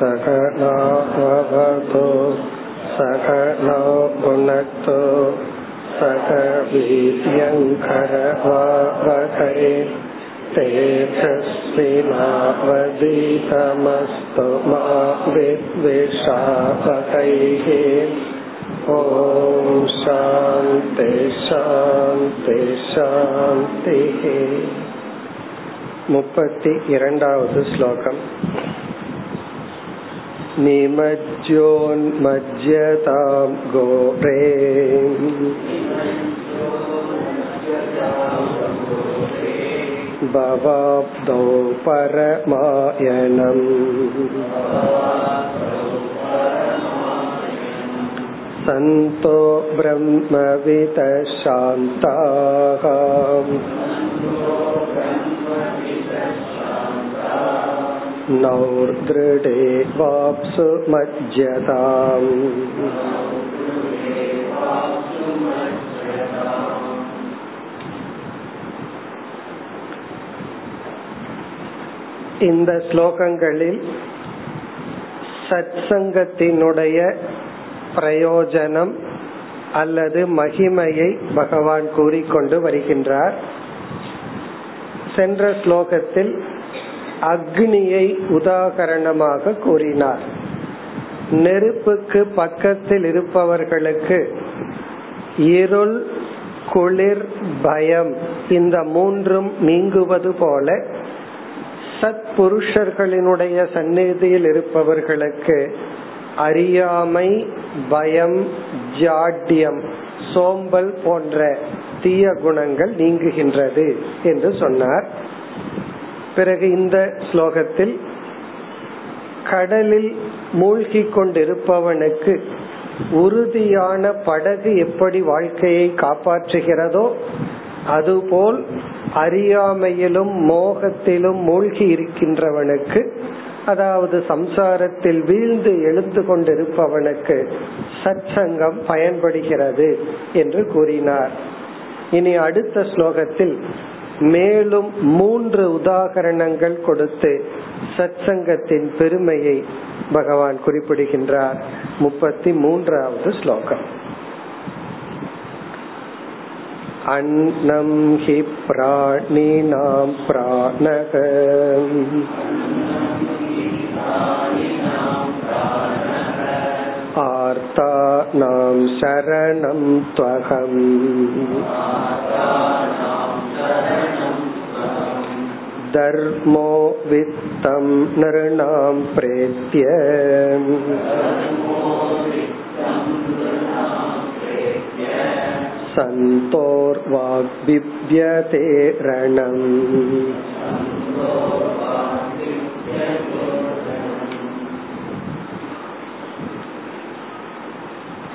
सकनावतो सकनो भुनक्तो सक वीर्यङ्करवावहै तेजस्विनावदीतमस्तु मा विद्विषावहैः ॐ शान्ति शान्ति शान्तिः முப்பத்தி இரண்டாவது ஸ்லோகம் निमज्जोन्मज्यतां घोरे भवाब्दौ परमायणम् सन्तो ब्रह्मविदः नौर्दृढे वाप्सु मज्जताम् இந்த ஸ்லோகங்களில் சத்சங்கத்தினுடைய பிரயோஜனம் அல்லது மகிமையை பகவான் கூறிக்கொண்டு வருகின்றார் சென்ற ஸ்லோகத்தில் அக்னியை உதாகரணமாக கூறினார். நெருப்புக்கு பக்கத்தில் இருப்பவர்களுக்கு இருள் குளிர் பயம் இந்த மூன்றும் நீங்குவது போல சத் புருஷர்களினுடைய சந்நிதியில் இருப்பவர்களுக்கு அறியாமை பயம் ஜாட்யம் சோம்பல் போன்ற தீய குணங்கள் நீங்குகின்றது என்று சொன்னார். பிறகு இந்த ஸ்லோகத்தில் கடலில் மூழ்கி கொண்டிருப்பவனுக்கு உறுதியான படகு எப்படி வாழ்க்கையை காப்பாற்றுகிறதோ அதுபோல் அறியாமையிலும் மோகத்திலும் மூழ்கி இருக்கின்றவனுக்கு அதாவது சம்சாரத்தில் வீழ்ந்து எழுந்து கொண்டிருப்பவனுக்கு சச்சங்கம் பயன்படுகிறது என்று கூறினார். இனி அடுத்த ஸ்லோகத்தில் மேலும் மூன்று உதாகரணங்கள் கொடுத்து சத்சங்கத்தின் பெருமையை பகவான் குறிப்பிடுகின்றார் முப்பத்தி மூன்றாவது ஸ்லோகம் अन्नं हि प्राणिनां प्राणः आर्तानां शरणं त्वहम् धर्मो वित्तं नृणां प्रेत्य सन्तोर्वाग्बिभ्यते रणम्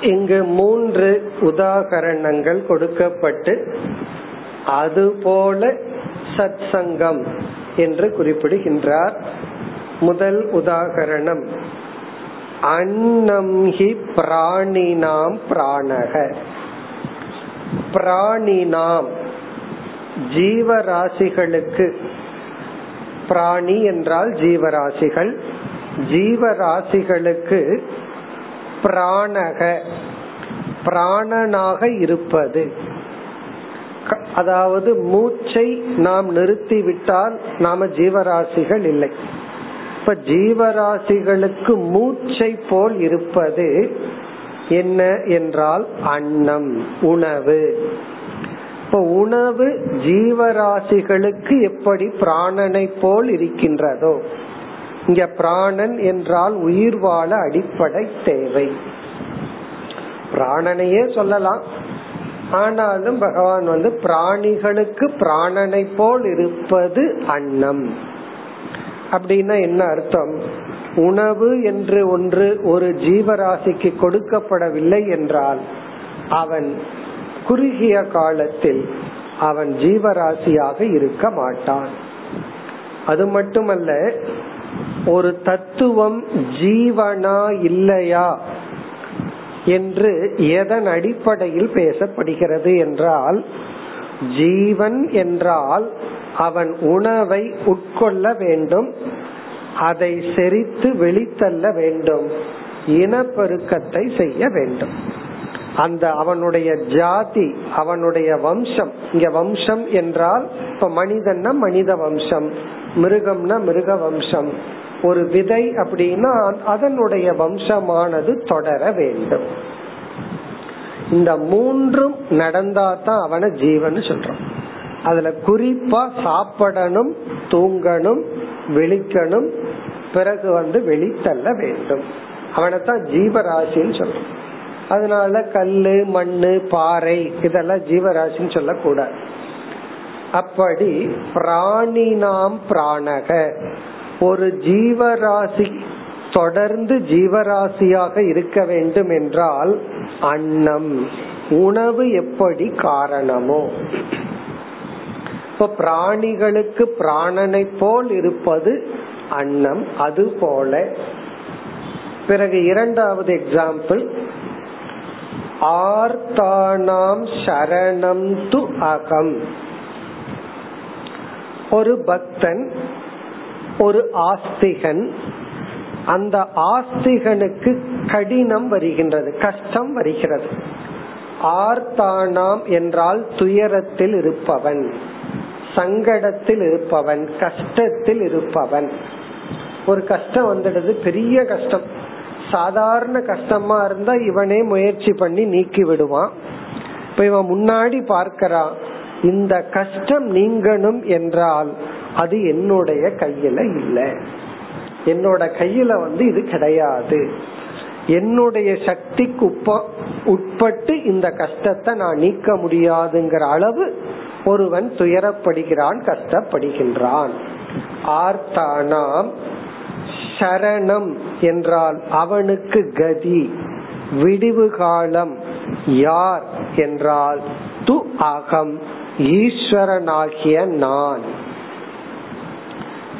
இங்கு மூன்று உதாகரணங்கள் கொடுக்கப்பட்டு அதுபோல சத் சங்கம் என்று குறிப்பிடுகின்றார். முதல் உதாகரணம் அன்னம் ஹி பிராணினாம் பிராணக. பிராணினாம் ஜீவராசிகளுக்கு பிராணி என்றால் ஜீவராசிகள் ஜீவராசிகளுக்கு பிராணக பிராணனாக இருப்பது. அதாவது மூச்சை நாம் நிறுத்திவிட்டால் நாம ஜீவராசிகள் இல்லை. இப்ப ஜீவராசிகளுக்கு மூச்சை போல் இருப்பது என்ன என்றால் அன்னம் உணவு. இப்ப உணவு ஜீவராசிகளுக்கு எப்படி பிராணனை போல் இருக்கின்றதோ இங்க பிராணன் என்றால் உயிர் வாழ அடிப்படை தேவை. பிராணனையே சொல்லலாம். ஆனாலும் பகவான் வந்து பிராணிகளுக்கு பிராணனை போல் இருப்பது அன்னம். அப்படின்னா என்ன அர்த்தம்? உணவு என்று ஒன்று ஒரு ஜீவராசிக்கு கொடுக்கப்படவில்லை என்றால் அவன் குறுகிய காலத்தில் அவன் ஜீவராசியாக இருக்க மாட்டான். அது மட்டுமல்ல ஒரு தத்துவம் ஜீவனா இல்லையா என்று எதன் அடிப்படையில் பேசப்படுகிறது என்றால் ஜீவன் என்றால் அவன் உணவை உட்கொள்ள வேண்டும் அதை செரித்து வெளித்தள்ள வேண்டும் இனப்பெருக்கத்தை செய்ய வேண்டும். அந்த அவனுடைய ஜாதி அவனுடைய வம்சம் இங்க வம்சம் என்றால் இப்ப மனிதன்னா மனித வம்சம் மிருகம்னா மிருக வம்சம் ஒரு விதை அப்படின்னா அதனுடைய வம்சமானது தொடர வேண்டும். இந்த மூன்றும் நடந்தா தான் அவனை ஜீவன் சொல்றான் அதுல குறிப்பா சாப்பிடணும் தூங்கணும் விழிக்கணும் பிறகு வந்து வெளித்தள்ள வேண்டும். அவனைத்தான் ஜீவராசின்னு சொல்றான் அதனால கல்லு மண்ணு பாறை இதெல்லாம் ஜீவராசின்னு சொல்லக்கூடாது. அப்படி பிராணி நாம் பிராணக. ஒரு ஜீவராசி தொடர்ந்து ஜீவராசியாக இருக்க வேண்டும் என்றால் அன்னம் உணவு எப்படி காரணமோ. இப்ப பிராணிகளுக்கு பிராணனை போல் இருப்பது அன்னம் அது போல. பிறகு இரண்டாவது எக்ஸாம்பிள் ஆர்த்தானாம் சரணம் து அகம். ஒரு பக்தன் ஒரு ஆஸ்திகன் அந்த ஆஸ்திகனுக்கு கடினம் வருகின்றது கஷ்டம் வருகிறது. ஆர்த்தானாம் என்றால் துயரத்தில் இருப்பவன் சங்கடத்தில் இருப்பவன் கஷ்டத்தில் இருப்பவன். ஒரு கஷ்டம் வந்துடுது பெரிய கஷ்டம். சாதாரண கஷ்டமா இருந்தா இவனே முயற்சி பண்ணி நீக்கி விடுவான். இப்ப இவன் முன்னாடி பார்க்கறான் இந்த கஷ்டம் நீங்கணும் என்றால் அது என்னுடைய கையில இல்லை. என்னோட கையில வந்து இது கிடையாது. என்னுடைய சக்திக்கு உட்பட்டு இந்த கஷ்டத்தை நான் நீக்க முடியாதுங்கிற அளவு ஒருவன் துயரப்படுகிறான் கஷ்டப்படுகின்றான். ஆர்த்தானாம் சரணம் என்றால் அவனுக்கு கதி விடிவு காலம் யார் என்றால் து அகம் ஈஸ்வரனாகிய நான்.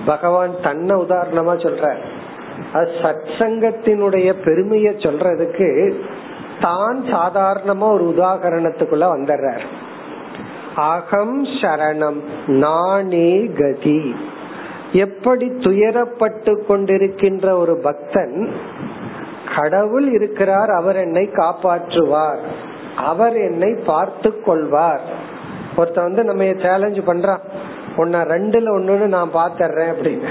பகவான் தன்னை உதாரணமா சொல்ற சத் சத்சங்கத்தினுடைய பெருமைய சொல்றதுக்கு தான் சாதாரணமா ஒரு உதாகரணத்துக்குள்ள வந்துடுறார் அகம் சரணம் நானே கதி. எப்படி துயரப்பட்டு கொண்டிருக்கின்ற ஒரு பக்தன் கடவுள் இருக்கிறார் அவர் என்னை காப்பாற்றுவார் அவர் என்னை பார்த்து கொள்வார். ஒருத்த வந்து நம்ம சேலஞ்ச் பண்றான். உன்ன ரெண்டுல ஒண்ணுன்னு நான் பாத்துறேன் அப்படின்னு.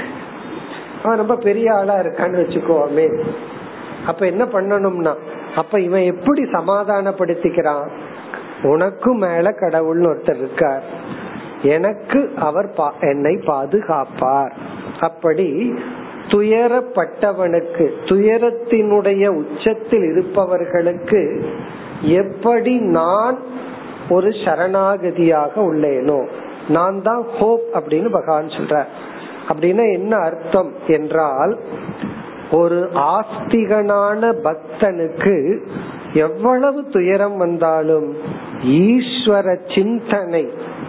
அவன் ரொம்ப பெரிய ஆளா இருக்கான்னு வச்சுக்கோமே அப்ப என்ன பண்ணணும்னா அப்ப இவன் எப்படி சமாதானப்படுத்திக்கிறான்? உனக்கும் மேல கடவுள்னு ஒருத்தர் இருக்கார். எனக்கு அவர் என்னை பாதுகாப்பார். அப்படி துயரப்பட்டவனுக்கு துயரத்தினுடைய உச்சத்தில் இருப்பவர்களுக்கு எப்படி நான் ஒரு சரணாகதியாக உள்ளேனோ நான் தான் ஹோப் அப்படின்னு பகவான் சொல்ற அப்படின்னா என்ன அர்த்தம் என்றால் ஒரு ஆஸ்திகனான பக்தனுக்கு எவ்வளவு துயரம் வந்தாலும் ஈஸ்வர சிந்தனை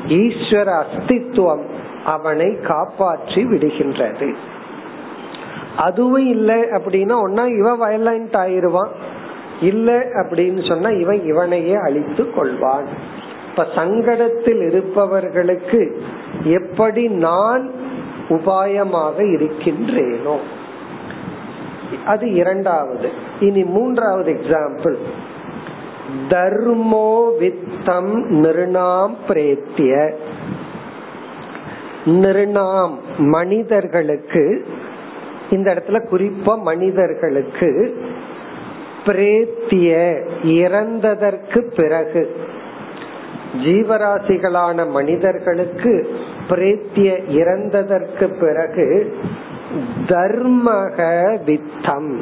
ஈஸ்வர அஸ்தித்துவம் அவனை காப்பாற்றி விடுகின்றது. அதுவும் இல்லை அப்படின்னா ஒன்னா இவன் வயலண்ட் ஆயிருவான். இல்ல அப்படின்னு சொன்னா இவன் இவனையே அழித்து கொள்வான். இப்ப சங்கடத்தில் இருப்பவர்களுக்கு எப்படி நான் உபாயமாக இருக்கின்றேனோ. அது இரண்டாவது. இனி மூன்றாவது எக்ஸாம்பிள் தர்மோ வித்தம் நிருணாம் பிரேத்திய. நிருணாம் மனிதர்களுக்கு இந்த இடத்துல குறிப்பா மனிதர்களுக்கு பிரேத்திய இறந்ததற்கு பிறகு ஜீவராசிகளான மனிதர்களுக்கு பிரேத்திய இறந்ததற்கு பிறகு தர்மக வித்தம்.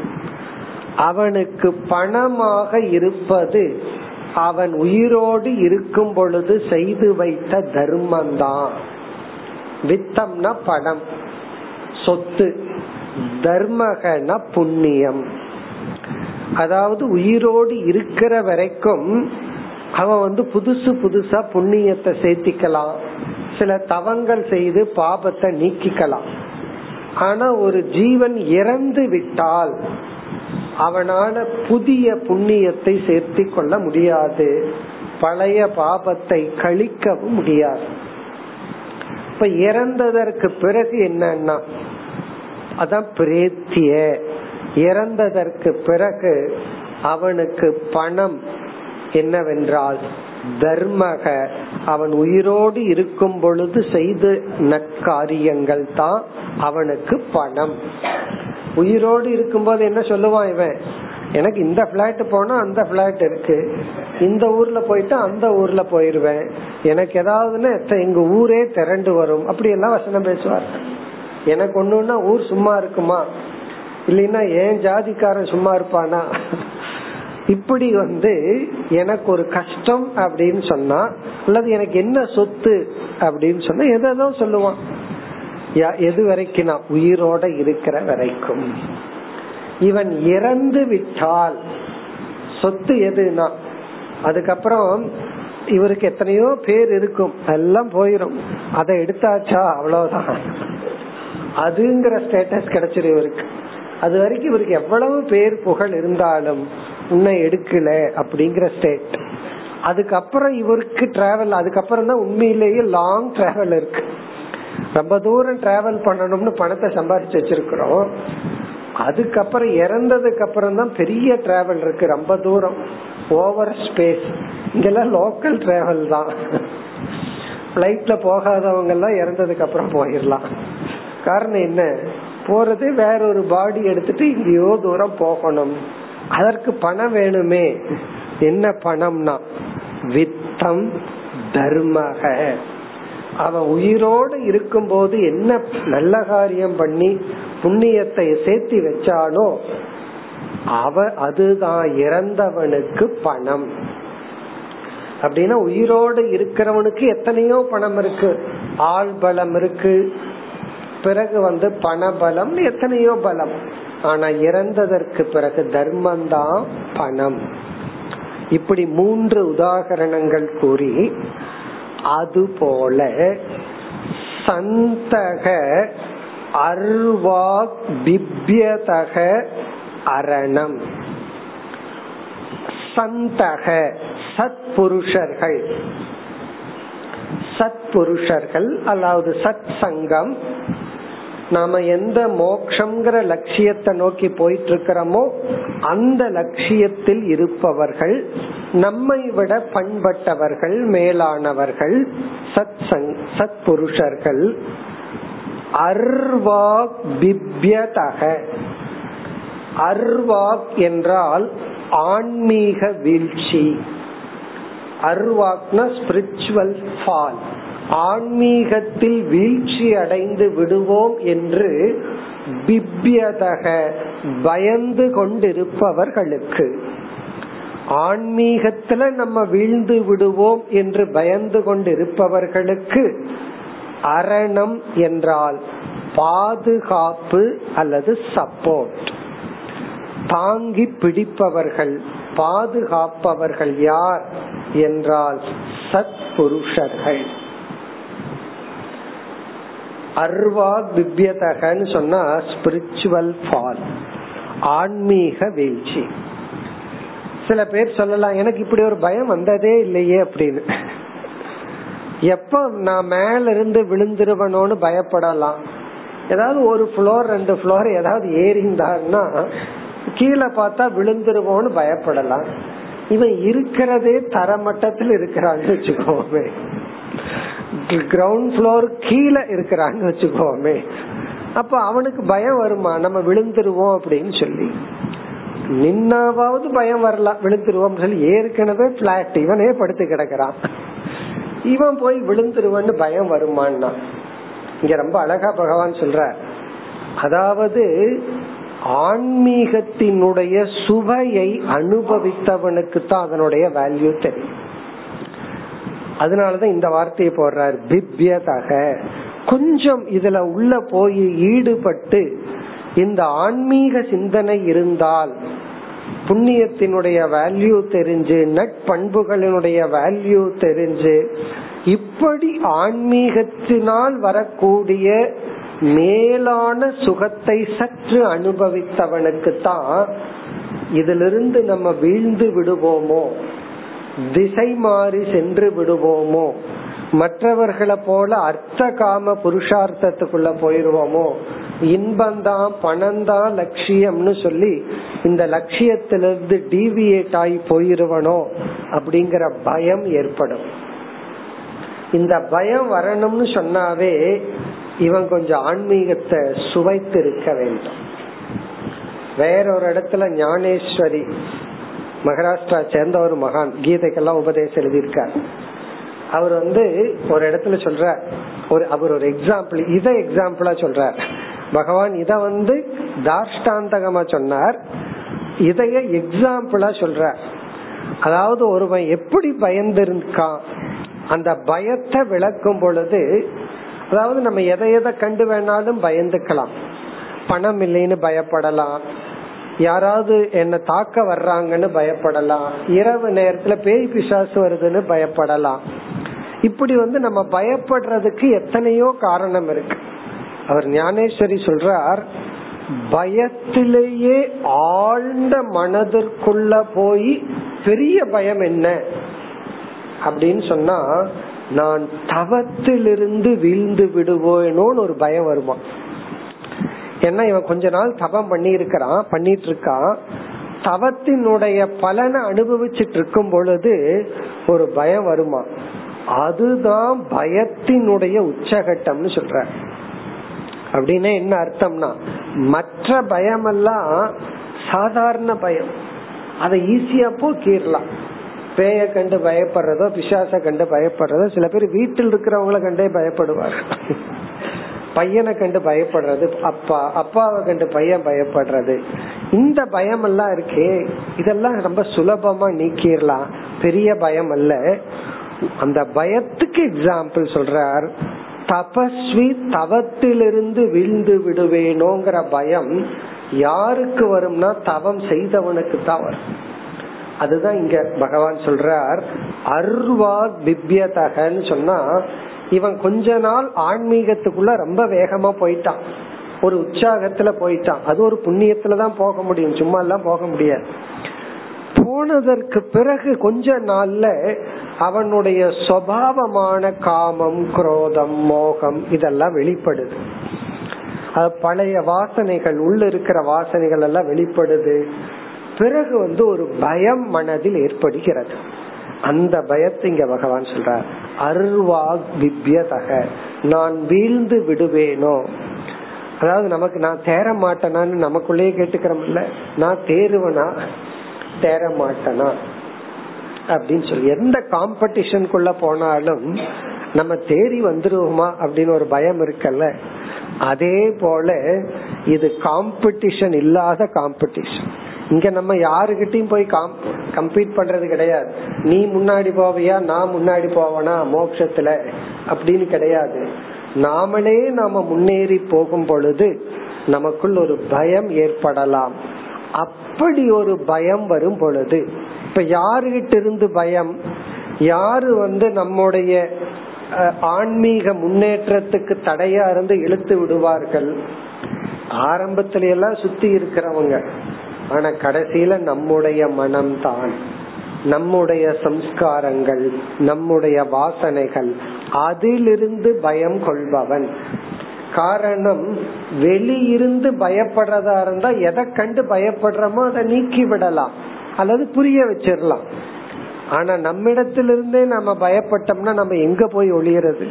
அவனுக்கு பணமாக இருப்பது அவன் உயிரோடு இருக்கும் பொழுது செய்து வைத்த தர்மம்தான். வித்தம்னா பணம் சொத்து தர்மகன புண்ணியம். அதாவது உயிரோடு இருக்கிற வரைக்கும் அவன் வந்து புதுசு புதுசா புண்ணியத்தை சேர்த்திக்கலாம். சில தவங்கள் செய்து பாபத்தை நீக்கிக்கலாம். ஆனா ஒரு ஜீவன் இறந்து விட்டால் அவனால புதிய புண்ணியத்தை சேர்த்தி கொள்ள முடியாது. பழைய பாபத்தை கழிக்கவும் முடியாது. இப்ப இறந்ததற்கு பிறகு என்னன்னா அதான் பிரேத்திய. இறந்ததற்கு பிறகு அவனுக்கு பணம் என்னவென்றால் தர்மக அவன் உயிரோடு இருக்கும் பொழுது செய்த நற்காரியங்கள் தான் அவனுக்கு பணம். உயிரோடு இருக்கும்போது என்ன சொல்லுவான் இவன்? எனக்கு இந்த பிளாட் போனா அந்த பிளாட் இருக்கு. இந்த ஊர்ல போயிட்டு அந்த ஊர்ல போயிருவேன். எனக்கு ஏதாவதுன்னா எங்க ஊரே திரண்டு வரும். அப்படி எல்லாம் வசனம் பேசுவார். எனக்கு ஒண்ணுன்னா ஊர் சும்மா இருக்குமா? இல்லைன்னா ஏன் ஜாதிக்காரன் சும்மா இருப்பானா? இப்படி வந்து எனக்கு ஒரு கஷ்டம் அப்படின்னு சொன்னா அல்லது எனக்கு என்ன சொத்து அப்படின்னு சொன்னா எதோ சொல்லுவான். எது வரைக்கும் நான் உயிரோட இருக்கிற வரைக்கும். இவன் இறந்து விட்டால் சொத்து எதுனா? அதுக்கப்புறம் இவருக்கு எத்தனையோ பேர் இருக்கும். எல்லாம் போயிரும். அதை எடுத்தாச்சா? அவ்வளவுதான். அதுங்கிற ஸ்டேட்டஸ் கிடைச்சிரு இவருக்கு. அது வரைக்கும் இவருக்கு எவ்வளவு பேர் புகழ் இருந்தாலும் இன்னும் எடுக்கல அப்படிங்கிற ஸ்டேட் அதுக்கப்புறம் இவருக்கு டிராவல் அதுக்கப்புறம் தான் உண்மையிலேயே லாங் டிராவல் இருக்கு. ரொம்ப தூரம் டிராவல் பண்ணணும்னு பணத்தை சம்பாதிச்சு வச்சிருக்கிறோம். அதுக்கப்புறம் இறந்ததுக்கு அப்புறம் தான் பெரிய டிராவல் இருக்கு ரொம்ப தூரம். ஓவர் ஸ்பேஸ் இங்கெல்லாம் லோக்கல் டிராவல் தான். பிளைட்ல போகாதவங்க எல்லாம் இறந்ததுக்கு அப்புறம் போயிடலாம் காரணம் என்ன? போறது வேற ஒரு பாடி எடுத்துட்டு இங்கேயோ தூரம் போகணும். அதற்கு பணம் வேணுமே. என்ன பணம்னா? வித்தம் தர்மக. அவன் உயிரோடு இருக்கும்போது என்ன நல்ல காரியம் பண்ணி புண்ணியத்தை சேர்த்தி வச்சானோ அவ அதுதான் இறந்தவனுக்கு பணம். அப்படின்னா உயிரோடு இருக்கிறவனுக்கு எத்தனையோ பணம் இருக்கு. ஆள் பலம் இருக்கு. பிறகு வந்து பண பலம் எத்தனையோ பலம். ஆனா இறந்ததற்கு பிறகு தர்மம் தான் பணம். இப்படி மூன்று உதாகரணங்கள் கூறி அதுபோல சந்தக அர்வாக் பிப்யதக அரணம். சந்தக சத்புருஷர்கள். சத்புருஷர்கள் அதாவது சத் சங்கம் நாம எந்த மோக்ஷங்கிற லட்சியத்தை நோக்கி போயிட்டு இருக்கிறோமோ அந்த லட்சியத்தில் இருப்பவர்கள் நம்மை விட பண்பட்டவர்கள் மேலானவர்கள் சத் சங் சத் புருஷர்கள் அர்வாக் பிப்யதக. அர்வாக் என்றால் ஆன்மீக வீழ்ச்சி. அர்வாக்னா ஸ்பிரிச்சுவல் ஃபால் ஆன்மீகத்தில் வீழ்ச்சி அடைந்து விடுவோம் என்று பிப்யதக பயந்து கொண்டிருப்பவர்களுக்கு. ஆன்மீகத்துல நம்ம வீழ்ந்து விடுவோம் என்று பயந்து கொண்டிருப்பவர்களுக்கு அரணம் என்றால் பாதுகாப்பு அல்லது சப்போர்ட் தாங்கி பிடிப்பவர்கள் பாதுகாப்பவர்கள் யார் என்றால் சத்புருஷர்கள். அர்வா திவ்யதகன்னு சொன்னா ஸ்பிரிச்சுவல் ஃபால் ஆன்மீக வீழ்ச்சி. சில பேர் சொல்லலாம் எனக்கு இப்படி ஒரு பயம் வந்ததே இல்லையே அப்படின்னு. எப்ப நான் மேல இருந்து விழுந்துருவனோன்னு பயப்படலாம். ஏதாவது ஒரு ஃப்ளோர் ரெண்டு ஃப்ளோர் ஏதாவது ஏறிந்தான்னா கீழே பார்த்தா விழுந்துருவோம்னு பயப்படலாம். இவன் இருக்கிறதே தரமட்டத்தில் இருக்கிறான்னு வச்சுக்கோமே. கிரவுண்ட் ஃப்ளோர் கீழே இருக்கிறான்னு வச்சுக்கோமே. அப்ப அவனுக்கு பயம் வருமா? நம்ம விழுந்துருவோம் அப்படின்னு சொல்லி. நின்னாவது பயம் வரலாம் விழுந்துருவோம் சொல்லி ஏற்கனவே பிளாட் இவனே படுத்து கிடக்குறான். இவன் போய் விழுந்துருவன்னு பயம் வருமானா இங்க ரொம்ப அழகா பகவான் சொல்ற அதாவது ஆன்மீகத்தினுடைய சுவையை அனுபவித்தவனுக்கு தான் அதனுடைய வேல்யூ தெரியும். அதனாலதான் இந்த வார்த்தையை போடுறார் பிப்யதக. கொஞ்சம் இதுல உள்ள போய் ஈடுபட்டு இந்த ஆன்மீக சிந்தனை இருந்தால் புண்ணியத்தினுடைய வேல்யூ தெரிஞ்சு நட்பண்புகளினுடைய வேல்யூ தெரிஞ்சு இப்படி ஆன்மீகத்தினால் வரக்கூடிய மேலான சுகத்தை சற்று அனுபவித்தவனுக்கு தான் இதிலிருந்து நம்ம வீழ்ந்து விடுவோமோ? திசை மாறி சென்று விடுவோமோ? மற்றவர்களை போல அர்த்த காம புருஷார்த்தத்துக்குள்ள போயிருவோமோ? இன்பந்தான் பணம் தான் லட்சியம்னு சொல்லி இந்த லட்சியத்திலிருந்து டிவியேட் ஆகி போயிருவனோ? அப்படிங்கிற பயம் ஏற்படும். இந்த பயம் வரணும்னு சொன்னாவே இவன் கொஞ்சம் ஆன்மீகத்தை சுவைத்து இருக்க வேண்டும். வேறொரு இடத்துல ஞானேஸ்வரி மகாராஷ்டிரா சேர்ந்த ஒரு மகான் கீதைக்கெல்லாம் உபதேசம் எழுதியிருக்கார். அவர் வந்து ஒரு இடத்துல சொல்ற ஒரு அவர் ஒரு எக்ஸாம்பிள் இத எக்ஸாம்பிளா சொல்றார். பகவான் இத வந்து தாஷ்டாந்தகமா சொன்னார் இதைய எக்ஸாம்பிளா சொல்ற அதாவது ஒருவன் எப்படி பயந்திருக்கான் அந்த பயத்தை விளக்கும் பொழுது அதாவது நம்ம எதை எதை கண்டு வேணாலும் பயந்துக்கலாம். பணம் இல்லைன்னு பயப்படலாம் யாராவது என்ன தாக்க வர்றாங்கன்னு பயப்படலாம். இரவு நேரத்துல பேய் பிசாசு வருதுன்னு பயப்படலாம். இப்படி வந்து நம்ம பயப்படுறதுக்கு எத்தனையோ காரணம் இருக்கு. அவர் ஞானேஸ்வரி சொல்றார் பயத்திலேயே ஆழ்ந்த மனதிற்குள்ள போய் பெரிய பயம் என்ன? அப்படின்னு சொன்னா நான் தவத்திலிருந்து வீழ்ந்து விடுவோனோன்னு ஒரு பயம் வருமா? ஏன்னா இவன் கொஞ்ச நாள் தவம் பண்ணி இருக்கிறான் பண்ணிட்டு இருக்கான் தவத்தினுடைய பலனை அனுபவிச்சுட்டு இருக்கும் பொழுது ஒரு பயம் வருமா? அதுதான் பயத்தினுடைய உச்சகட்டம்னு சொல்ற. அப்படின்னா என்ன அர்த்தம்னா மற்ற பயமெல்லாம் சாதாரண பயம். அதை ஈஸியா போக்கிடலாம். பேய கண்டு பயப்படுறதோ பிசாச கண்டு பயப்படுறதோ சில பேர் வீட்டில் இருக்கிறவங்கள கண்டே பயப்படுவார் பையனை கண்டு பயப்படுறது அப்பா அப்பாவை கண்டு பையன் பயப்படுறது. இந்த பயம் எல்லாம் இருக்கே இதெல்லாம் ரொம்ப சுலபமா நீக்கிடலாம். பெரிய பயம் அல்ல. அந்த பயத்துக்கு எக்ஸாம்பிள் சொல்றார். தபஸ்வி தவத்திலிருந்து வீழ்ந்து விடுவேனோங்கிற பயம் யாருக்கு வரும்னா தவம் செய்தவனுக்கு தான் வரும். அதுதான் இங்க பகவான் சொல்றார். அர்வா திவ்யதகன்னு சொன்னா இவன் கொஞ்ச நாள் ஆன்மீகத்துக்குள்ள ரொம்ப வேகமா போயிட்டான். ஒரு உற்சாகத்துல போயிட்டான். அது ஒரு புண்ணியத்துலதான் போக முடியும். சும்மா எல்லாம் போக முடியாது. போனதற்கு பிறகு கொஞ்ச நாள்ல அவனுடைய சுவாவமான காமம் குரோதம் மோகம் இதெல்லாம் வெளிப்படுது. பழைய வாசனைகள் உள்ள இருக்கிற வாசனைகள் எல்லாம் வெளிப்படுது. பிறகு வந்து ஒரு பயம் மனதில் ஏற்படுகிறது. அந்த பயத்தை இங்க பகவான் சொல்றார். அருவா திவ்யதக நான் வீழ்ந்து விடுவேனோ? அதாவது நமக்கு நான் தேர மாட்டேனான்னு நமக்குள்ளேயே கேட்டுக்கிறோம்ல நான் தேருவனா தேர மாட்டேனா? அப்படின்னு சொல்லி எந்த காம்படிஷனுக்குள்ள போனாலும் நம்ம தேறி வந்துருவோமா அப்படின்னு ஒரு பயம் இருக்கல்ல? அதே போல இது காம்படிஷன் இல்லாத காம்படிஷன் இங்க நம்ம யாருகிட்டயும் போய் கம்பீட் பண்றது கிடையாது. நீ முன்னாடி போவியா நான் முன்னாடி போவனா மோட்சத்துல? அப்படின்னு கிடையாது. நாமளே நாம முன்னேறி போகும் பொழுது நமக்குள் ஒரு பயம் ஏற்படலாம். அப்படி ஒரு பயம் வரும் பொழுது இப்ப யாருகிட்ட இருந்து பயம்? யாரு வந்து நம்முடைய ஆன்மீக முன்னேற்றத்துக்கு தடையா இருந்து இழுத்து விடுவார்கள்? ஆரம்பத்தில எல்லாம் சுத்தி இருக்கிறவங்க. ஆனா கடைசியில நம்முடைய மனம்தான். நம்முடைய சம்ஸ்காரங்கள் நம்முடைய வாசனைகள் அதிலிருந்து பயம் கொள்பவன். காரணம் வெளியிருந்து பயப்படுறதா இருந்தா எதை கண்டு பயப்படுறோமோ அதை நீக்கி விடலாம். அல்லது புரிய வச்சிடலாம். ஆனா நம்மிடத்திலிருந்தே நம்ம பயப்பட்டோம்னா நம்ம எங்க போய் ஒளியறது?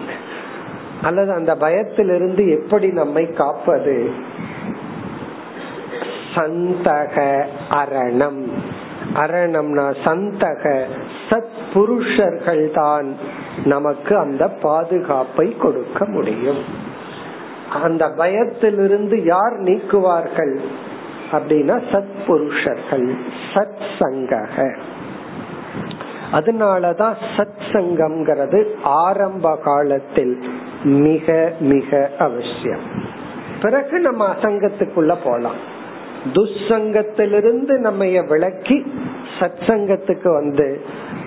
அல்லது அந்த பயத்திலிருந்து எப்படி நம்மை காப்பது? சந்தக அரணம். அரணம்னா சந்தக சத் புருஷர்கள் தான் நமக்கு அந்த பாதுகாப்பை கொடுக்க முடியும். அந்த பயத்திலிருந்து யார் நீக்குவார்கள்? அப்படின்னா சத் புருஷர்கள் சத் சங்கக அதனாலதான் சத் சங்கம்ங்கிறது ஆரம்ப காலத்தில் மிக மிக அவசியம். பிறகு நம்ம அசங்கத்துக்குள்ள போலாம். துசங்கத்திலிருந்து நம்ம விளக்கி சத் சங்கத்துக்கு வந்து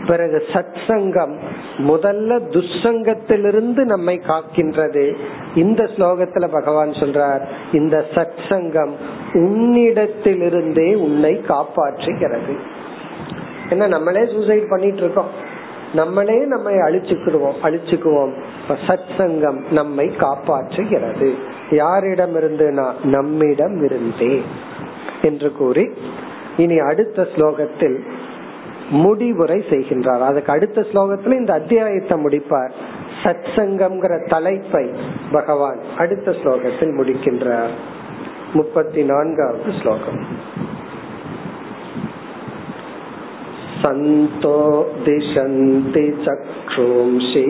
பிறகு சத் சங்கம் முதல்ல துசங்கத்திலிருந்து நம்மை காக்கின்றது. இந்த ஸ்லோகத்துல பகவான் சொல்றார் இந்த சத் சங்கம் உன்னிடத்திலிருந்தே உன்னை காப்பாற்றுகிறது. ஏன்னா நம்மளே சூசைட் பண்ணிட்டு இருக்கோம் நம்மளே நம்மை அழிச்சுக்கிடுவோம் அழிச்சுக்குவோம். சத் சங்கம் நம்மை காப்பாற்றுகிறது. யாரிடம் இருந்துனா நம்மிடம் இருந்தே என்று கூறி இனி அடுத்த ஸ்லோகத்தில் முடிவுரை செய்கின்றார் அதுக்கு அடுத்த ஸ்லோகத்துல இந்த அத்தியாயத்தை முடிப்பார் சத் சங்கம்ங்கிற தலைப்பை பகவான் அடுத்த ஸ்லோகத்தில் முடிக்கின்றார் முப்பத்தி நான்காவது ஸ்லோகம் सन्तो दिशन्ति चक्षुंषि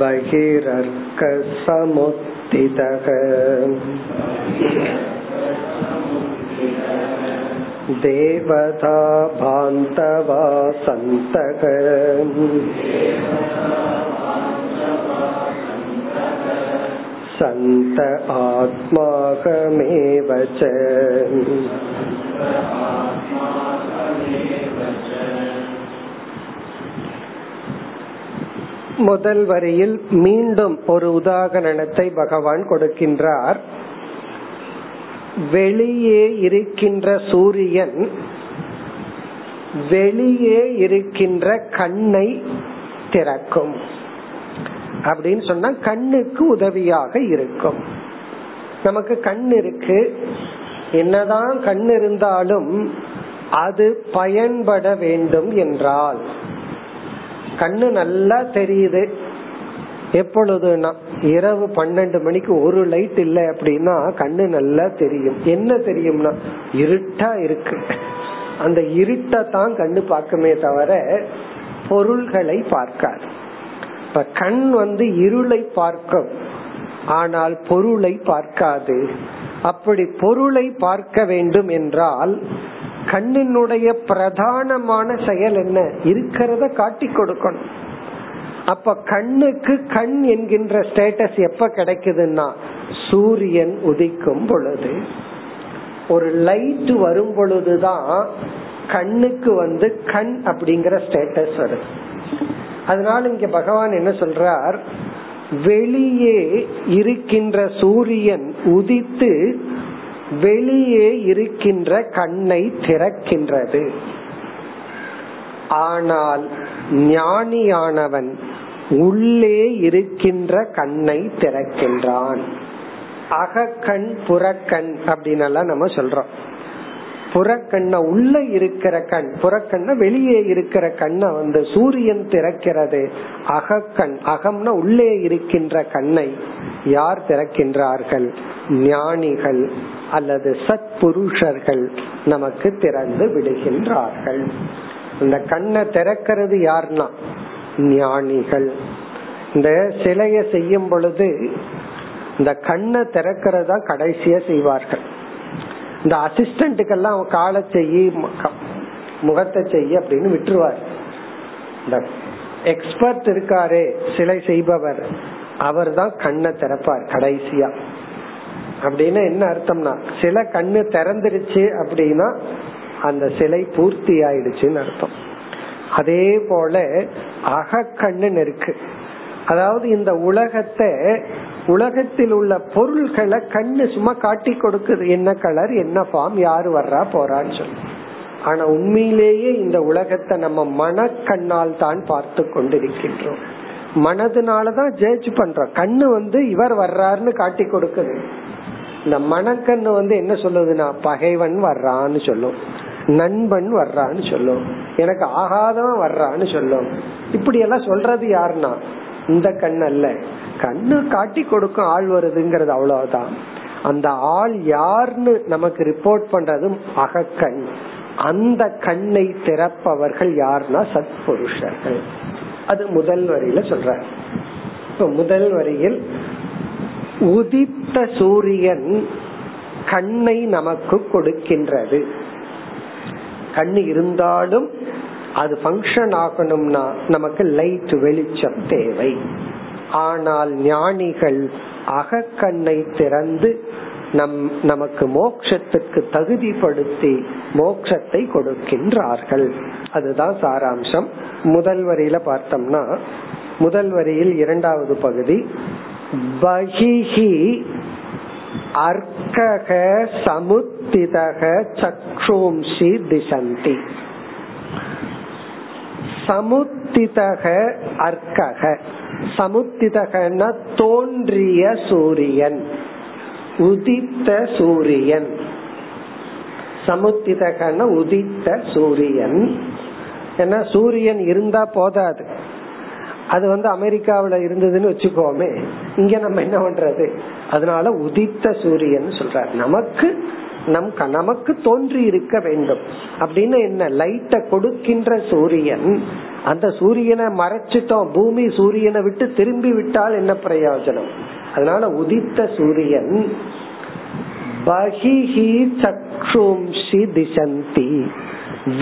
बहिरर्कसमुत्थितः देवता भान्तवा सन्तक सन्त आत्माकमेव च முதல் வரியில் மீண்டும் ஒரு உதாகரணத்தை பகவான் கொடுக்கின்றார். வெளியே இருக்கின்ற சூரியன் வெளியே இருக்கின்ற கண்ணை திறக்கும். அப்படின்னு சொன்னா கண்ணுக்கு உதவியாக இருக்கும். நமக்கு கண் இருக்கு. என்னதான் கண் இருந்தாலும் அது பயன்பட வேண்டும் என்றால் கண்ணு நல்லா தெரியுது. எப்பொழுதுனா இரவு பன்னெண்டு மணிக்கு ஒரு லைட் இல்லை அப்படின்னா கண்ணு நல்லா தெரியும். என்ன தெரியும்னா இருட்டா இருக்கு. அந்த இருட்டை தான் கண்ணு பார்க்குமே தவிர பொருள்களை பார்க்காது. இப்ப கண் வந்து இருளை பார்க்கும். ஆனால் பொருளை பார்க்காது. அப்படி பொருளை பார்க்க வேண்டும் என்றால் கண்ணினுடைய பிரதானமான செயல் என்ன? இருக்கிறத காட்டி கொடுக்கணும். அப்ப கண்ணுக்கு கண் என்கின்ற ஸ்டேட்டஸ் எப்ப கிடைக்குதுன்னா சூரியன் உதிக்கும் பொழுது. ஒரு லைட் வரும் பொழுதுதான் கண்ணுக்கு வந்து கண் அப்படிங்கிற ஸ்டேட்டஸ் வருது. அதனால இங்க பகவான் என்ன சொல்றார்? வெளியே இருக்கின்ற சூரியன் உதித்து வெளியே இருக்கின்ற கண்ணை திறக்கின்றது. ஆனால் ஞானியானவன் உள்ளே இருக்கின்ற கண்ணை திறக்கின்றான். அகக்கண் புறக்கண் அப்படின்னு நம்ம சொல்றோம். புறக்கண்ண உள்ள இருக்கிற கண் புறக்கண்ண வெளியே இருக்கிற கண்ணை வந்து சூரியன் திறக்கிறது. அகக்கண் அகம்னா உள்ளே இருக்கின்ற கண்ணை யார் திறக்கின்றார்கள்? ஞானிகள். அல்லது சத் புருஷர்கள் நமக்கு திறந்து விடுகின்றார்கள். இந்த கண்ணை திறக்கிறது யார்னா? ஞானிகள். இந்த சிலைய செய்யும் பொழுது இந்த கண்ணை திறக்கிறதா கடைசியா செய்வார்கள். இந்த அசிஸ்டன்ட்டுக்கெல்லாம் காலை செய்ய முகத்தை செய்ய அப்படின்னு விட்டுருவார். இந்த எக்ஸ்பர்ட் இருக்காரே சிலை செய்பவர் அவர் தான் கண்ணை திறப்பார் கடைசியா. அப்படின்னா என்ன அர்த்தம்னா சில கண்ணு திறந்துருச்சு அப்படின்னா அந்த சிலை பூர்த்தி ஆயிடுச்சுன்னு அர்த்தம். அதே போல அகக்கண்ணுன்னு இருக்கு. அதாவது இந்த உலகத்தை உலகத்தில் உள்ள பொருள்களை கண்ணு சும்மா காட்டி கொடுக்குது. என்ன கலர் என்ன ஃபார்ம் யாரு வர்றா போறான்னு சொல்லி. ஆனா உண்மையிலேயே இந்த உலகத்தை நம்ம மனக்கண்ணால் தான் பார்த்து கொண்டிருக்கின்றோம். மனதுனாலதான் ஜட்ஜ் பண்றோம். கண்ணு வந்து இவர் வர்றாருன்னு காட்டி கொடுக்குது. இந்த மனக்கண்ணு வந்து என்ன சொல்லுதுன்னா பகைவன் வர்றான்னு சொல்லும். நண்பன் வர்றான்னு சொல்லும். எனக்கு ஆகாதவன் வர்றான்னு சொல்லும். இப்படி எல்லாம் சொல்றது யாருன்னா? இந்த கண் அல்ல. கண்ணு காட்டி கொடுக்கும் ஆள் வருதுங்கிறது அவ்வளவுதான். அந்த ஆள் யாருன்னு நமக்கு ரிப்போர்ட் பண்றதும் அகக்கண். அந்த கண்ணை திறப்பவர்கள் யாருன்னா சத்புருஷர்கள். அது முதல் வரியில சொல்ற. இப்ப முதல் வரியில் உதித்த சூரியன் கண்ணை நமக்கு கொடுக்கின்றது. கண் இருந்தாலும் அது ஃபங்க்ஷன் ஆகணும்னா நமக்கு லைட் வெளிச்சம் தேவை. ஆனால் ஞானிகள் அகக்கண்ணை திறந்து நம் நமக்கு மோக்ஷத்துக்கு தகுதிப்படுத்தி மோக்ஷத்தை கொடுக்கின்றார்கள். அதுதான் சாராம்சம். முதல் வரியில பார்த்தோம்னா முதல் வரியில் இரண்டாவது பகுதி பகிஹி அர்க்கக சமுத்திதக சக்ஷூம்சி திசந்தி. சமுத்திதக அர்க்கக. சமுத்திதகன தோன்றிய சூரியன். உதித்த சூரியன். சமுத்திதகன உதித்த சூரியன். ஏன்னா சூரியன் இருந்தா போதாது. அது வந்து அமெரிக்காவில இருந்ததுன்னு வச்சுக்கோமே. இங்க நம்ம என்ன பண்றது? அதனால உதித்த சூரியன் சொல்றாரு. நமக்கு நம் நமக்கு தோன்றி இருக்க வேண்டும். அப்படின்னு என்ன? லைட்ட கொடுக்கின்ற சூரியன். அந்த சூரியனை மறைச்சிட்டோம். பூமி சூரியனை விட்டு திரும்பி விட்டால் என்ன பிரயோஜனம்? அதனால உதித்த சூரியன் பகிஹி சக்ஷும்ஷி திசந்தி.